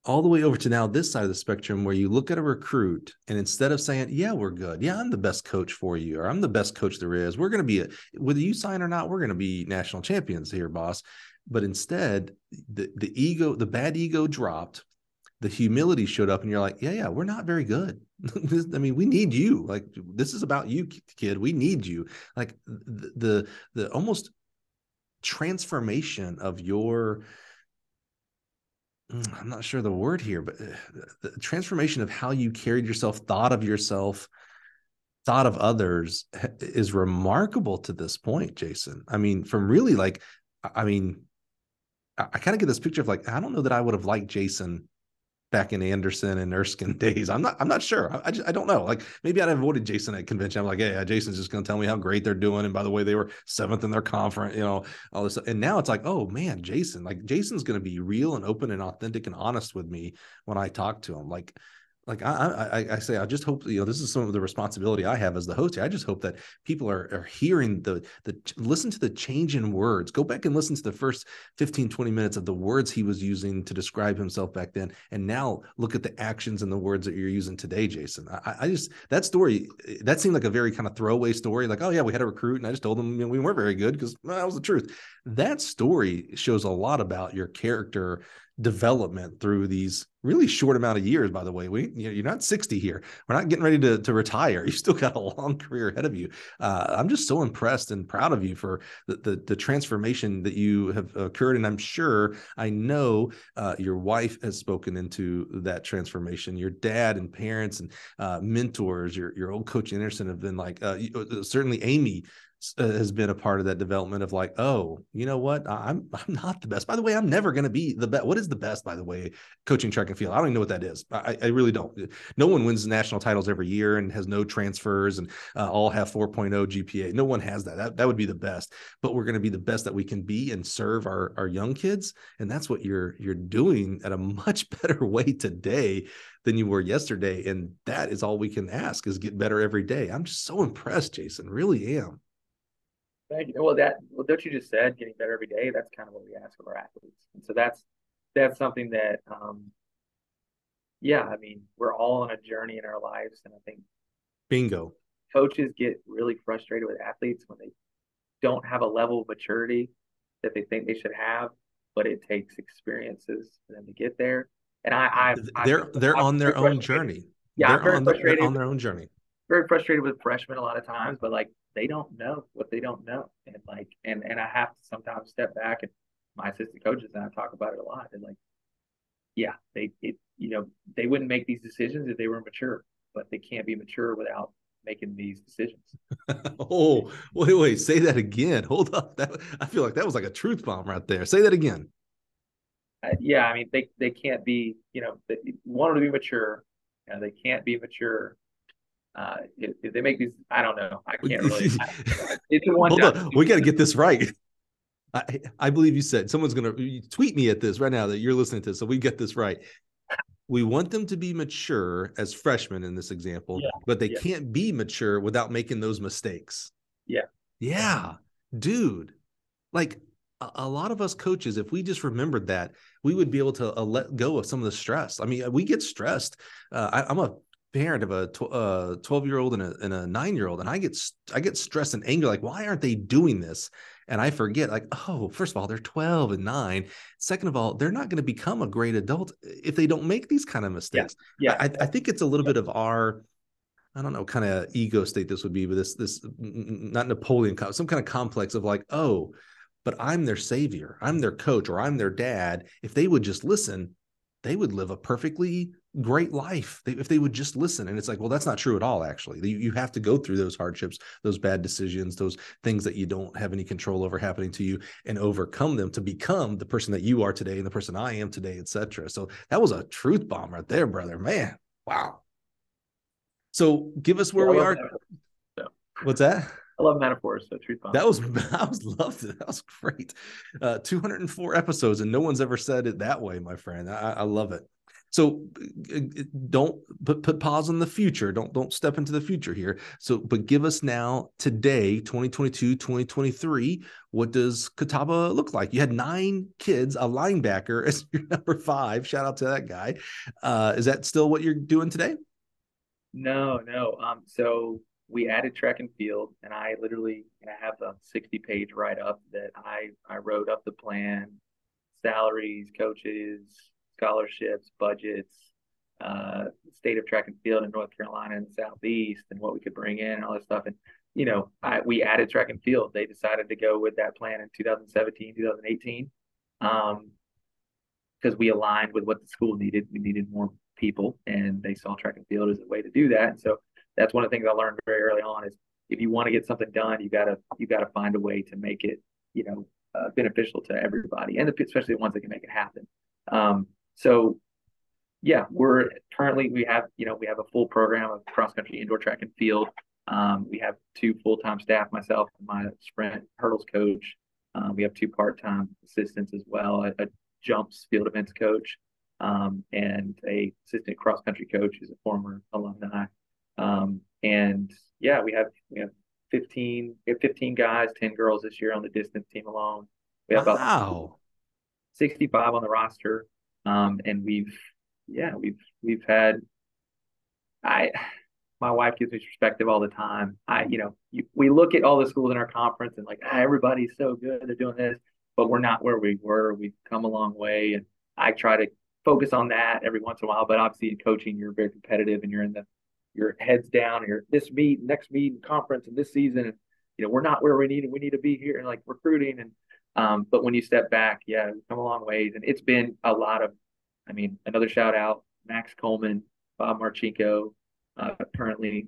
all the way over to now this side of the spectrum where you look at a recruit and instead of saying yeah we're good yeah i'm the best coach for you or i'm the best coach there is we're going to be a, whether you sign or not we're going to be national champions here boss but instead the, the ego the bad ego dropped the humility showed up and you're like yeah yeah we're not very good. I mean we need you. Like this is about you kid. We need you. Like the the, the almost transformation of your Mm, I'm not sure the word here, but uh, the transformation of how you carried yourself, thought of yourself, thought of others is remarkable to this point, Jason. I mean, from really like, I mean, I kind of get this picture of like, I don't know that I would have liked Jason back in Anderson and Erskine days. I'm not I'm not sure. I, I just I don't know. Like maybe I'd avoided Jason at convention. I'm like, hey, uh, Jason's just gonna tell me how great they're doing. And by the way, they were seventh in their conference, you know, all this. And now it's like, oh man, Jason, like Jason's gonna be real and open and authentic and honest with me when I talk to him. Like like I, I, I say, I just hope you know this is some of the responsibility I have as the host. Here. I just hope that people are, are hearing the the listen to the change in words. Go back and listen to the first 15, 20 minutes of the words he was using to describe himself back then, and now look at the actions and the words that you're using today, Jason. I, I just that story that seemed like a very kind of throwaway story. Like, oh yeah, we had a recruit, and I just told them you know, we weren't very good because well, that was the truth. That story shows a lot about your character development through these really short amount of years by the way. We you're not 60 here. We're not getting ready to, to retire. You still got a long career ahead of you. Uh, i'm just so impressed and proud of you for the, the, the transformation that you have occurred. And i'm sure i know uh, your wife has spoken into that transformation. Your dad and parents and uh, mentors your, your old coach anderson have been like uh, uh, certainly amy has been a part of that development of like, oh, you know what? I'm I'm not the best. By the way, I'm never going to be the best. What is the best? By the way, coaching track and field. I don't even know what that is. I, I really don't. No one wins national titles every year and has no transfers and uh, all have 4.0 GPA. No one has that. That that would be the best. But we're going to be the best that we can be and serve our our young kids. And that's what you're you're doing at a much better way today than you were yesterday. And that is all we can ask is get better every day. I'm just so impressed, Jason. Really am. Thank you. Well, that well, what you just said, getting better every day. That's kind of what we ask of our athletes, and so that's that's something that, um, yeah, I mean, we're all on a journey in our lives, and I think bingo. Coaches get really frustrated with athletes when they don't have a level of maturity that they think they should have, but it takes experiences for them to get there. And I, I they're I, they're I'm on their own journey. Yeah, they're on, frustrated. on their own journey. Very frustrated with freshmen a lot of times, but like they don't know what they don't know, and like and and I have to sometimes step back and my assistant coaches and I talk about it a lot. And like, yeah, they it you know they wouldn't make these decisions if they were mature, but they can't be mature without making these decisions. oh, wait, wait, say that again. Hold up. That I feel like that was like a truth bomb right there. Say that again. Uh, yeah, I mean they they can't be, you know, they want them to be mature, and they can't be mature. Uh, if, they make these, I don't know. I can't really. it's one. Hold on, we got to get this right. I, I believe you said someone's going to tweet me at this right now that you're listening to, so we get this right we want them to be mature as freshmen in this example, yeah. but they yeah. can't be mature without making those mistakes. Yeah. Yeah. Dude, like a, a lot of us coaches, if we just remembered that, we would be able to uh, let go of some of the stress. I mean, we get stressed. Uh, I, am a parent of a tw- uh, 12 year old and a, and a nine year old, and I get, I get stressed and angry. Like, why aren't they doing this? and I forget, like, oh, first of all, they're 12 and nine. Second of all, they're not going to become a great adult if they don't make these kind of mistakes. Yeah. yeah. I, I think it's a little yeah. bit of our, I don't know, kind of ego state this would be, but this, this, not Napoleon, some kind of complex of like, oh, but I'm their savior, I'm their coach, or I'm their dad. If they would just listen, they would live a perfectly great life if they would just listen. And it's like, well, that's not true at all, actually. You, you have to go through those hardships, those bad decisions, those things that you don't have any control over happening to you and overcome them to become the person that you are today and the person I am today, etc. So that was a truth bomb right there, brother. Man, wow. So give us where yeah, we are. What's that? I love metaphors. So truth bomb. That was I was loved it. That was great. Uh, 204 episodes, and no one's ever said it that way, my friend. I, I love it. So uh, uh, don't put, put pause on the future. Don't don't step into the future here. So, but give us now today, 2022, 2023. What does Catawba look like? You had nine kids, a linebacker as your number five. Shout out to that guy. Uh, is that still what you're doing today? No, no. Um, so we added track and field, and I literally I have a 60 page write up that I I wrote up the plan, salaries, coaches, scholarships, budgets, uh, state of track and field in North Carolina and Southeast, and what we could bring in and all this stuff. And you know, I, we added track and field. They decided to go with that plan in 2017, 2018, um, because we aligned with what the school needed. We needed more people, and they saw track and field as a way to do that. And so that's one of the things I learned very early on is if you want to get something done, you gotta you gotta find a way to make it, you know, uh, beneficial to everybody, and especially the ones that can make it happen. Um, so yeah, we're currently we have you know we have a full program of cross country, indoor track and field. Um, we have two full time staff, myself and my sprint hurdles coach. Um, we have two part time assistants as well, a, a, jumps field events coach, um, and a assistant cross country coach who's a former alumni. Um, and yeah, we have we have 15 we have 15 guys, 10 girls this year on the distance team alone. We have wow. about 65 on the roster. Um, and we've, yeah, we've, we've had, I, my wife gives me perspective all the time. I, you know, you, we look at all the schools in our conference and like, ah, everybody's so good. They're doing this, but we're not where we were. We've come a long way. And I try to focus on that every once in a while, but obviously in coaching, you're very competitive and you're in the, your heads down and you're this meet, next meet, conference, and this season. And, you know, we're not where we need, we need to be here and like recruiting. And um, but when you step back, yeah, we've come a long ways, and it's been a lot of. I mean, another shout out, Max Coleman, Bob Marchenko, uh, currently,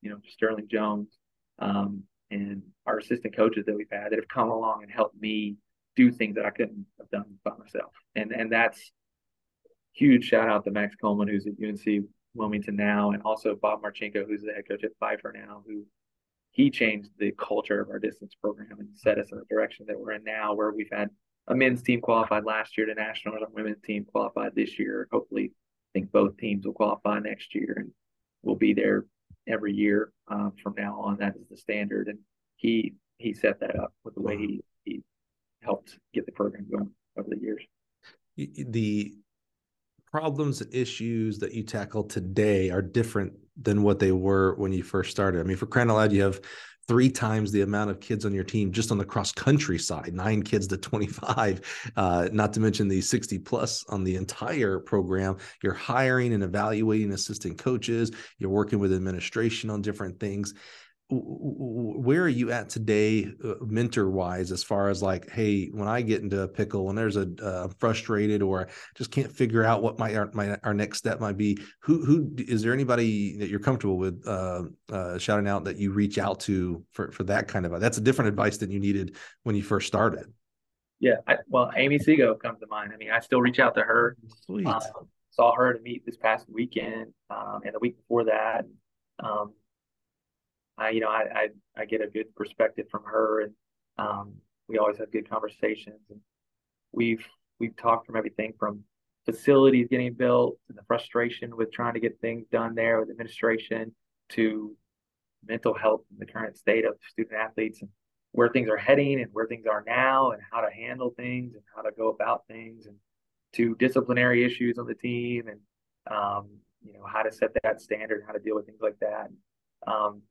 you know, Sterling Jones, um, and our assistant coaches that we've had that have come along and helped me do things that I couldn't have done by myself, and and that's huge shout out to Max Coleman, who's at UNC Wilmington now, and also Bob Marchenko, who's the head coach at Pfeiffer now, who he changed the culture of our distance program and set us in the direction that we're in now, where we've had a men's team qualified last year to nationals, a women's team qualified this year. Hopefully, I think both teams will qualify next year, and we'll be there every year um, from now on. That is the standard, and he he set that up with the way he he helped get the program going over the years. The problems and issues that you tackle today are different than what they were when you first started. I mean, for crying out loud, you have three times the amount of kids on your team just on the cross country side nine kids to 25 uh, not to mention the 60 plus on the entire program. You're hiring and evaluating assistant coaches. You're working with administration on different things where are you at today uh, mentor wise as far as like hey when i get into a pickle when there's a uh, frustrated or just can't figure out what my our, my our next step might be who who is there anybody that you're comfortable with uh, uh, shouting out that you reach out to for for that kind of that's a different advice than you needed when you first started yeah I, well amy sego comes to mind i mean i still reach out to her Sweet. Um, saw her to meet this past weekend um, and the week before that um, I, you know, I, I, I get a good perspective from her, and um, we always have good conversations. And we've we've talked from everything from facilities getting built and the frustration with trying to get things done there with administration to mental health and the current state of student athletes and where things are heading and where things are now and how to handle things and how to go about things and to disciplinary issues on the team and um, you know how to set that standard, how to deal with things like that. Um,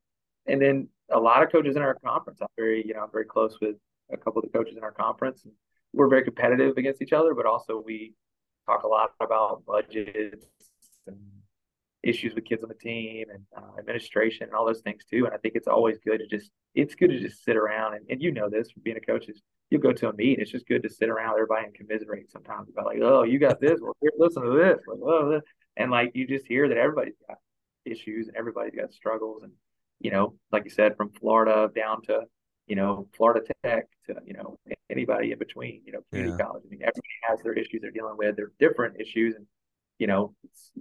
and then a lot of coaches in our conference. I'm very, you know, I'm very close with a couple of the coaches in our conference. And we're very competitive against each other, but also we talk a lot about budgets and issues with kids on the team and uh, administration and all those things too. And I think it's always good to just it's good to just sit around and, and you know this from being a coach is you'll go to a meet. It's just good to sit around everybody and commiserate sometimes about like, oh, you got this. Well, here, listen to this. Like, oh, and like you just hear that everybody's got issues and everybody's got struggles and you know, like you said, from Florida down to, you know, Florida Tech to, you know, anybody in between, you know, community yeah. college. I mean, everybody has their issues they're dealing with. They're different issues and, you know,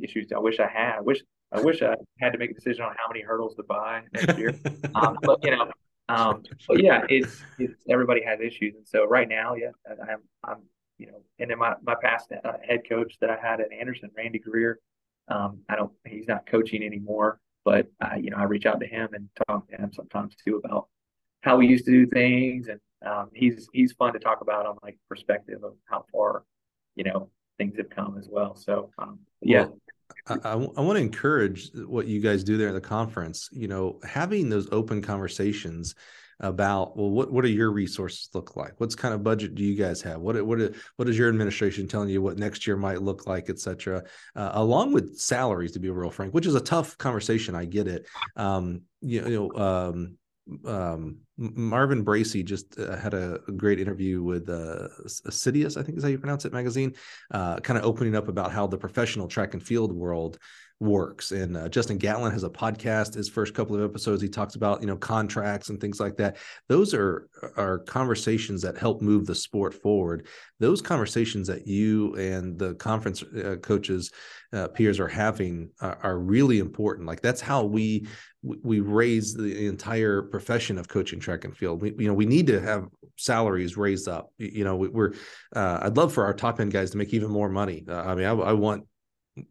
issues I wish I had. I wish I wish I had to make a decision on how many hurdles to buy next year. um, but you know, um, but yeah, it's, it's everybody has issues, and so right now, yeah, I'm I'm you know, and then my my past uh, head coach that I had at Anderson, Randy Greer, um, I don't he's not coaching anymore, but I, you know, I reach out to him and talk to him sometimes too about how we used to do things, and um, he's he's fun to talk about on like perspective of how far, you know, things have come as well. So um, yeah. Well, I, I, I want to encourage what you guys do there at the conference. You know, having those open conversations about well what what do your resources look like? What's kind of budget do you guys have? What what what is your administration telling you what next year might look like etc uh, along with salaries to be real frank which is a tough conversation i get it. Um you know, you know um um, Marvin Bracy just uh, had a, great interview with uh, I think is how you pronounce it, magazine, uh, kind of opening up about how the professional track and field world works. And uh, Justin Gatlin has a podcast. His first couple of episodes, he talks about you know contracts and things like that. Those are are conversations that help move the sport forward. Those conversations that you and the conference uh, coaches uh, peers are having are, are really important. Like that's how we we raise the entire profession of coaching track and field. We, you know, we need to have salaries raised up. You know, we, are uh, I'd love for our top end guys to make even more money. Uh, I mean, I, I, want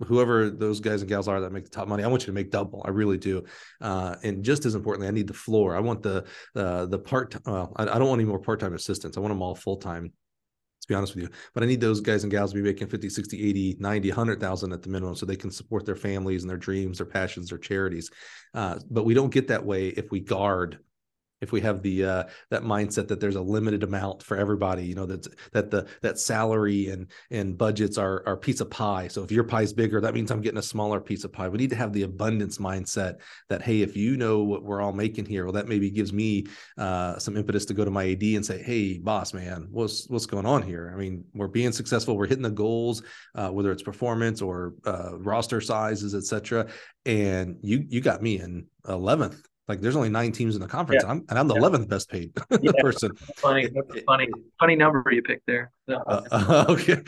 whoever those guys and gals are that make the top money, I want you to make double. I really do. Uh, and just as importantly, I need the floor. I want the uh, the part. Well, I, I don't want any more part time assistants. I want them all full time. To be honest with you, but I need those guys and gals to be making 50, 60, 80, 90, 100,000 at the minimum so they can support their families and their dreams, their passions, their charities. Uh, but we don't get that way if we guard if we have the uh, that mindset that there's a limited amount for everybody you know that that the that salary and and budgets are are piece of pie. So if your pie is bigger that means i'm getting a smaller piece of pie. We need to have the abundance mindset that hey if you know what we're all making here well that maybe gives me uh, some impetus to go to my ad and say hey boss man what's what's going on here? I mean we're being successful. We're hitting the goals uh, whether it's performance or uh, roster sizes etc and you you got me in 11th like there's only nine teams in the conference, yeah. and, I'm, and I'm the eleventh best paid yeah. person. funny, that's funny, funny number you picked there. Uh, uh, okay.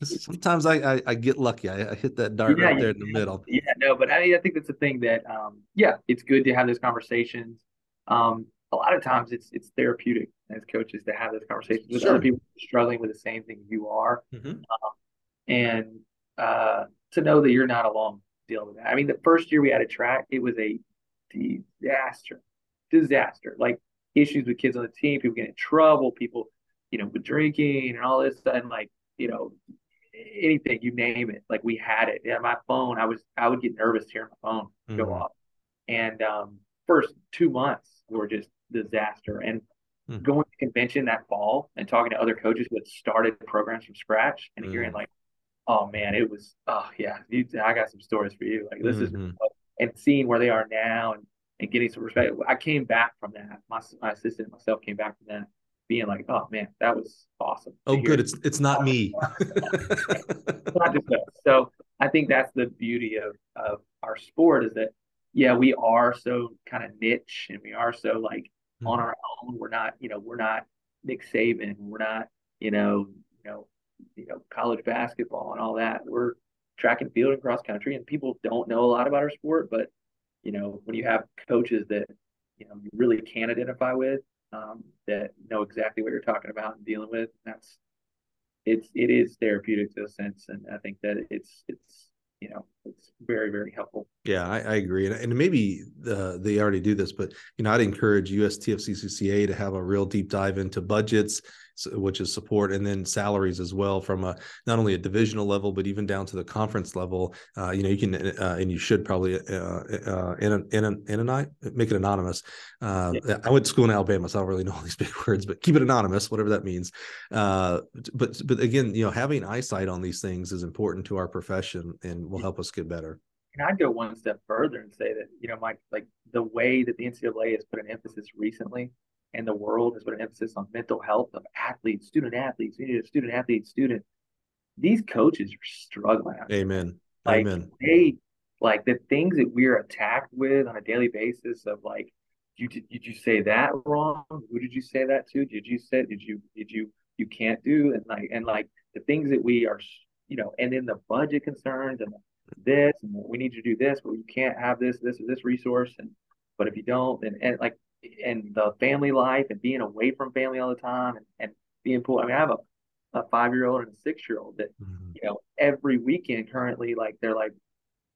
Sometimes I, I, I get lucky. I, I, hit that dart yeah, right there in the middle. Yeah, no, but I mean, I think that's the thing that um, yeah, it's good to have those conversations. Um, a lot of times it's it's therapeutic as coaches to have those conversations with sure. other people struggling with the same thing you are, mm-hmm. um, and uh, to know that you're not alone dealing with that. I mean, the first year we had a track, it was a disaster, disaster. Like issues with kids on the team, people getting in trouble, people, you know, with drinking and all this, and like, you know, anything you name it. Like we had it. Yeah, my phone. I was I would get nervous hearing my phone mm-hmm. go off. And um, first two months were just disaster. And mm-hmm. going to convention that fall and talking to other coaches who had started programs from scratch and mm-hmm. hearing like, oh man, it was oh yeah, you, I got some stories for you. Like this is mm-hmm. And seeing where they are now and and getting some respect. I came back from that. My my assistant and myself came back from that being like, oh man, that was awesome. Oh, good. It's it's not me. not just us. So I think that's the beauty of of our sport is that yeah, we are so kind of niche and we are so like mm-hmm. on our own. We're not, you know, we're not Nick Saban. We're not, you know, you know, you know, college basketball and all that. We're track and field and cross country, and people don't know a lot about our sport. But you know, when you have coaches that you know you really can identify with, um, that know exactly what you're talking about and dealing with. That's it's it is therapeutic to a sense, and I think that it's it's you know it's very very helpful yeah i, I agree and, and maybe uh, they already do this but you know i'd encourage USTFCCCA to have a real deep dive into budgets which is support and then salaries as well from a not only a divisional level but even down to the conference level. Uh, you know you can uh, and you should probably uh, uh, in an in an in a night make it anonymous. Uh, yeah. i went to school in alabama so i don't really know all these big words but keep it anonymous whatever that means. Uh, but but again you know having eyesight on these things is important to our profession and will help us get better. And I'd go one step further and say that, you know, Mike, like the way that the NCAA has put an emphasis recently and the world has put an emphasis on mental health of athletes, student athletes. We need a student athlete, student. These coaches are struggling. Amen. Like Amen. they like the things that we're attacked with on a daily basis of like, you did, did you say that wrong? Who did you say that to? Did you say did you did you you can't do and like and like the things that we are you know and then the budget concerns and this and we need to do this but you can't have this this or this resource and but if you don't and, and like and the family life and being away from family all the time and, and being pulled. I mean, I have a, a five year old and a six year old that, mm-hmm. you know, every weekend currently, like they're like,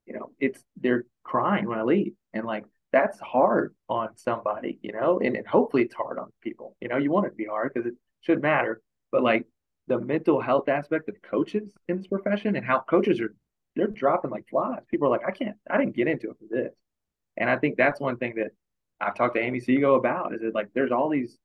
you know, it's they're crying when I leave. And like that's hard on somebody, you know, and, and hopefully it's hard on people. You know, you want it to be hard because it should matter. But like the mental health aspect of coaches in this profession and how coaches are they're dropping like flies. People are like, I can't, I didn't get into it for this. And I think that's one thing that I've talked to Amy Sego about is that like there's all these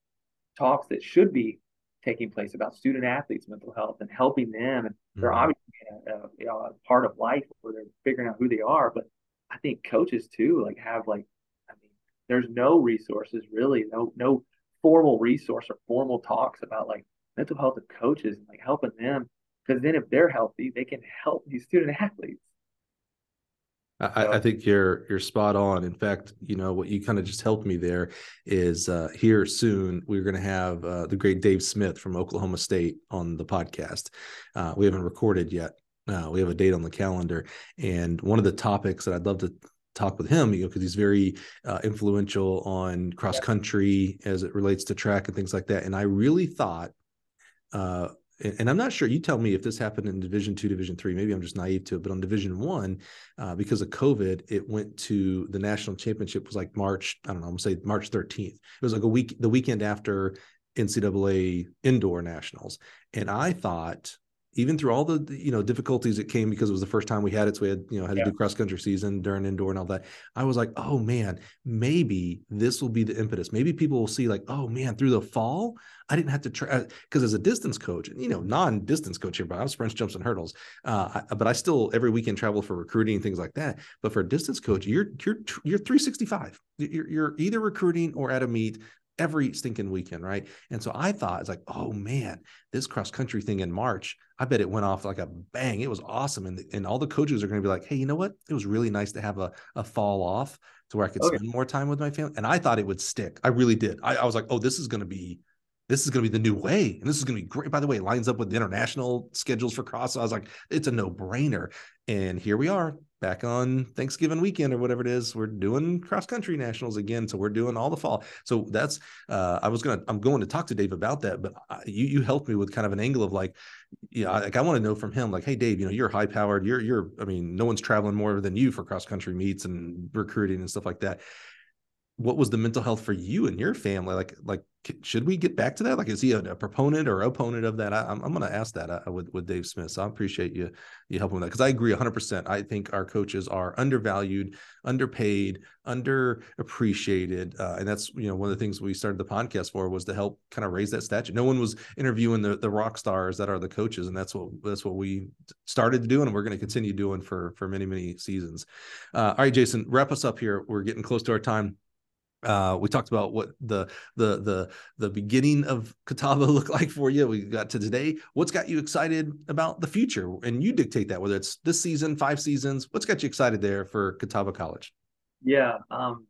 talks that should be taking place about student athletes' mental health and helping them. And they're mm-hmm. obviously a, a, you know, a part of life where they're figuring out who they are. But I think coaches too, like have like, I mean, there's no resources really, no no formal resource or formal talks about like mental health of coaches and like helping them. Because then if they're healthy, they can help these student athletes. I, I, think you're you're spot on. In fact, you know what you kind of just helped me there is uh, here soon we're going to have uh, the great Dave Smith from Oklahoma State on the podcast. Uh, we haven't recorded yet. Uh, we have a date on the calendar, and one of the topics that I'd love to talk with him, you know, because he's very uh, influential on cross country as it relates to track and things like that. And I really thought uh, and I'm not sure. You tell me if this happened in Division Two, Division Three. Maybe I'm just naive to it, but on Division One, uh, because of COVID, it went to the national championship was like March. I don't know. I'm gonna say March 13th. It was like a week, the weekend after NCAA indoor nationals, and I thought even through all the you know difficulties that came because it was the first time we had it so we had you know had yeah. to do cross country season during indoor and all that. I was like oh man maybe this will be the impetus. Maybe people will see like oh man through the fall i didn't have to try because as a distance coach you know non-distance coach here but i was sprints jumps and hurdles uh, I, but i still every weekend travel for recruiting and things like that. But for a distance coach you're you're you're 365 you're, you're either recruiting or at a meet every stinking weekend, right? And so I thought it's like, oh man, this cross country thing in March, I bet it went off like a bang. It was awesome, and and all the coaches are going to be like, hey, you know what? It was really nice to have a a fall off to where I could oh, okay. spend more time with my family. And I thought it would stick. I really did. I, I was like, oh, this is going to be this is going to be the new way. And this is going to be great. By the way, it lines up with the international schedules for cross. So I was like, it's a no brainer. And here we are back on Thanksgiving weekend or whatever it is. We're doing cross country nationals again. So we're doing all the fall. So that's, uh, I was going to, I'm going to talk to Dave about that, but I, you, you helped me with kind of an angle of like, yeah, you know, like I want to know from him, like, Hey Dave, you know, you're high powered, you're, you're, I mean, no one's traveling more than you for cross country meets and recruiting and stuff like that what was the mental health for you and your family? Like, like should we get back to that? Like, is he a, a proponent or opponent of that? I, am I'm, going to ask that uh, with with Dave Smith. So I appreciate you you helping with that because I agree 100. percent I think our coaches are undervalued, underpaid, underappreciated, uh, and that's you know one of the things we started the podcast for was to help kind of raise that statue. No one was interviewing the the rock stars that are the coaches, and that's what that's what we started doing, and we're going to continue doing for for many many seasons. Uh, all right, Jason, wrap us up here. We're getting close to our time uh, we talked about what the the the the beginning of Catawba looked like for you. We got to today. What's got you excited about the future? And you dictate that, whether it's this season, five seasons. What's got you excited there for Catawba College? Yeah, um,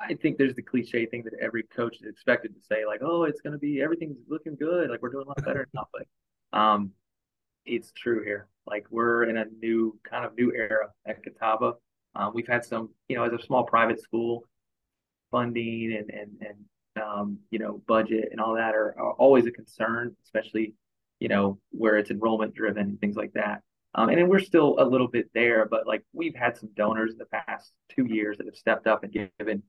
I think there's the cliche thing that every coach is expected to say, like, "Oh, it's going to be everything's looking good. Like we're doing a lot better now." But um, it's true here. Like we're in a new kind of new era at Catawba. Um, we've had some, you know, as a small private school funding and and and um, you know budget and all that are, are, always a concern, especially you know where it's enrollment driven and things like that. Um, and then we're still a little bit there, but like we've had some donors in the past two years that have stepped up and given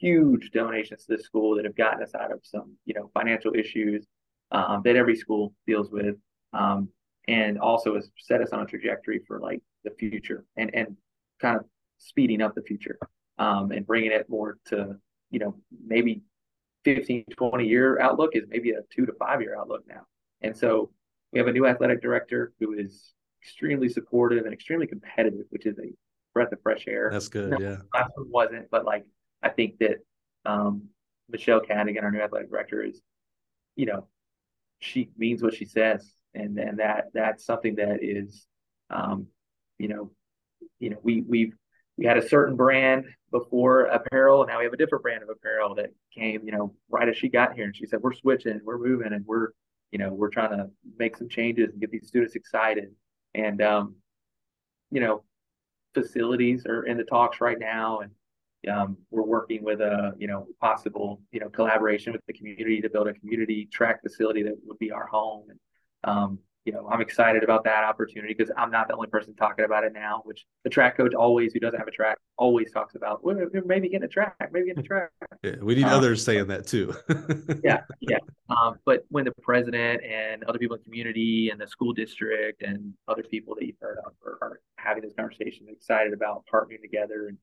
huge donations to the school that have gotten us out of some you know financial issues um, that every school deals with, um, and also has set us on a trajectory for like the future and and kind of speeding up the future um, and bringing it more to, you know, maybe 15, 20 year outlook is maybe a two to five year outlook now. And so we have a new athletic director who is extremely supportive and extremely competitive, which is a breath of fresh air. That's good. No, yeah. Last one wasn't, but like I think that um, Michelle Cadigan, our new athletic director, is, you know, she means what she says, and and that that's something that is, um, you know, you know, we we've we had a certain brand before apparel, and now we have a different brand of apparel that came, you know, right as she got here. And she said, "We're switching, we're moving, and we're, you know, we're trying to make some changes and get these students excited." And, um, you know, facilities are in the talks right now, and um, we're working with a, you know, possible, you know, collaboration with the community to build a community track facility that would be our home. And, um, you know, I'm excited about that opportunity because I'm not the only person talking about it now, which the track coach always, who doesn't have a track, always talks about, well, maybe getting a track, maybe getting a track. Yeah, we need um, others saying that too. yeah, yeah. Um, but when the president and other people in the community and the school district and other people that you've heard of are, are having this conversation, excited about partnering together, and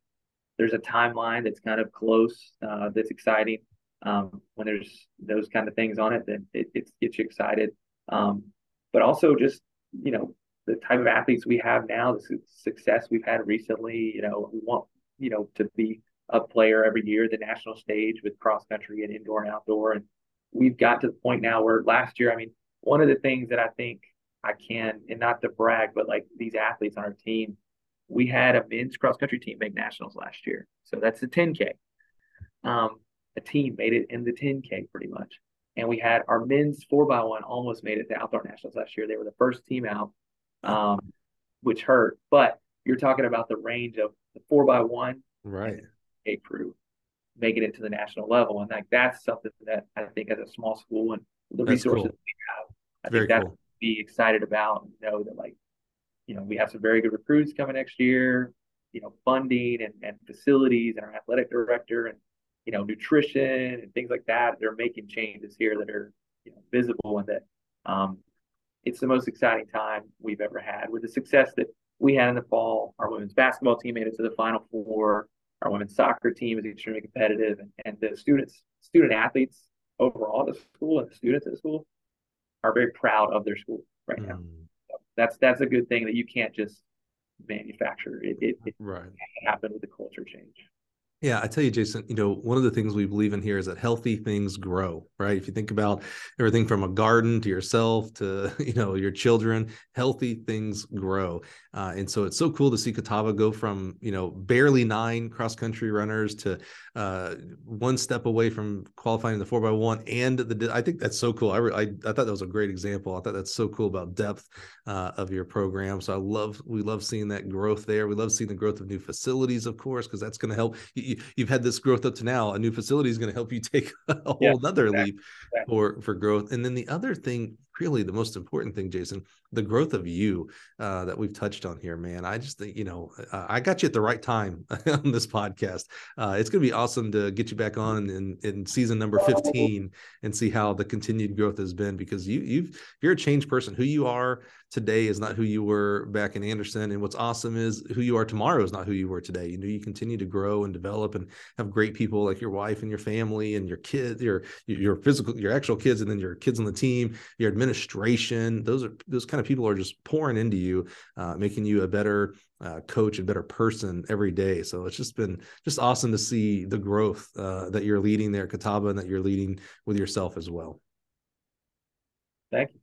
there's a timeline that's kind of close, uh, that's exciting. Um, when there's those kind of things on it, then it, it gets you excited. Um, but also just you know the type of athletes we have now, the success we've had recently. You know, we want you know to be a player every year, the national stage with cross country and indoor and outdoor, and we've got to the point now where last year, I mean, one of the things that I think I can, and not to brag, but like these athletes on our team, we had a men's cross country team make nationals last year. So that's the 10K. Um, a team made it in the 10K pretty much and we had our men's four by one almost made it to outdoor nationals last year. They were the first team out, um, which hurt. But you're talking about the range of the four by one, right? A crew making it to the national level, and like that's something that I think as a small school and the that's resources cool. we have, I very think that's cool. be excited about and know that like, you know, we have some very good recruits coming next year. You know, funding and, and facilities and our athletic director and you know, nutrition and things like that. They're making changes here that are, you know, visible and that um, it's the most exciting time we've ever had. With the success that we had in the fall, our women's basketball team made it to the Final Four. Our women's soccer team is extremely competitive, and, and the students, student athletes overall at the school, and the students at the school are very proud of their school right now. Mm. So that's that's a good thing that you can't just manufacture. It it, it right. happen with the culture change. Yeah, I tell you, Jason, you know, one of the things we believe in here is that healthy things grow, right? If you think about everything from a garden to yourself to, you know, your children, healthy things grow. Uh, and so it's so cool to see Catawba go from, you know, barely nine cross country runners to uh, one step away from qualifying the four by one. And the, I think that's so cool. I, I, I thought that was a great example. I thought that's so cool about depth uh, of your program. So I love, we love seeing that growth there. We love seeing the growth of new facilities, of course, because that's going to help. You, have had this growth up to now. A new facility is going to help you take a whole yeah, other exactly. leap for for growth. And then the other thing really the most important thing, Jason, the growth of you uh, that we've touched on here, man. I just think, you know, uh, I got you at the right time on this podcast. Uh, it's going to be awesome to get you back on in, in season number 15 and see how the continued growth has been because you, you've, you're a changed person. Who you are today is not who you were back in Anderson. And what's awesome is who you are tomorrow is not who you were today. You know, you continue to grow and develop and have great people like your wife and your family and your kids, your, your physical, your actual kids, and then your kids on the team, your administration. Those are, those kind of people are just pouring into you, uh, making you a better uh, coach and better person every day. So it's just been just awesome to see the growth uh, that you're leading there, Catawba, and that you're leading with yourself as well. Thank you.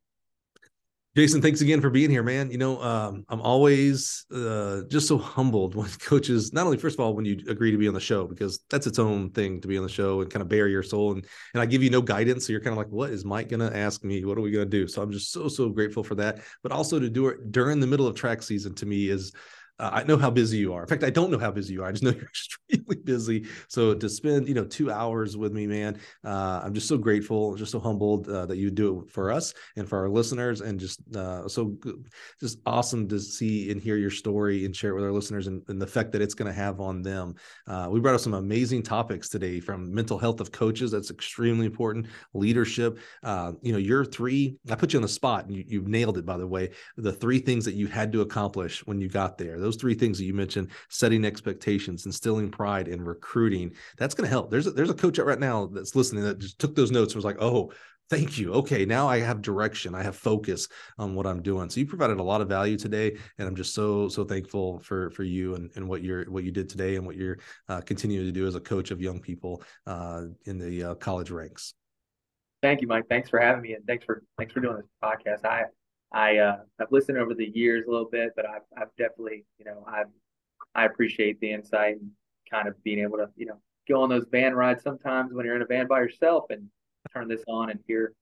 Jason, thanks again for being here, man. You know, um, I'm always uh, just so humbled when coaches, not only first of all, when you agree to be on the show, because that's its own thing to be on the show and kind of bare your soul. And and I give you no guidance, so you're kind of like, what is Mike gonna ask me? What are we gonna do? So I'm just so so grateful for that. But also to do it during the middle of track season to me is uh, I know how busy you are. In fact, I don't know how busy you are. I just know you're extremely busy. So to spend, you know, two hours with me, man, uh, I'm just so grateful, just so humbled uh, that you do it for us and for our listeners, and just uh, so just awesome to see and hear your story and share it with our listeners and, and the effect that it's going to have on them. Uh, we brought up some amazing topics today, from mental health of coaches. That's extremely important. Leadership. Uh, you know, your three. I put you on the spot, and you, you nailed it. By the way, the three things that you had to accomplish when you got there those three things that you mentioned setting expectations instilling pride and recruiting that's going to help. There's a, there's a coach out right now that's listening that just took those notes and was like oh thank you. Okay now i have direction. I have focus on what i'm doing. So you provided a lot of value today and i'm just so so thankful for for you and, and what you're what you did today and what you're uh, continuing to do as a coach of young people uh, in the uh, college ranks. Thank you mike. Thanks for having me and thanks for thanks for doing this podcast. I I uh, I've listened over the years a little bit, but I've I've definitely you know I've I appreciate the insight and kind of being able to you know go on those van rides sometimes when you're in a van by yourself and turn this on and hear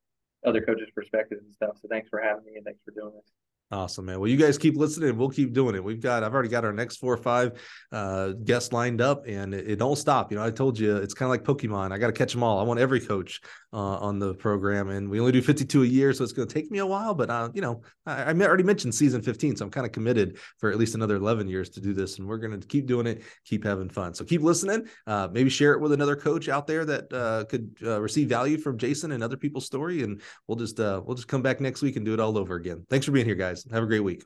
other coaches' perspectives and stuff. So thanks for having me and thanks for doing this. Awesome, man. Well, you guys keep listening. We'll keep doing it. We've got, I've already got our next four or five uh, guests lined up, and it, it, don't stop. You know, I told you it's kind of like Pokemon. I got to catch them all. I want every coach uh, on the program, and we only do 52 a year, so it's going to take me a while. But uh, you know, I, I, already mentioned season 15, so I'm kind of committed for at least another 11 years to do this, and we're going to keep doing it, keep having fun. So keep listening. Uh, maybe share it with another coach out there that uh, could uh, receive value from Jason and other people's story, and we'll just uh, we'll just come back next week and do it all over again. Thanks for being here, guys. Have a great week.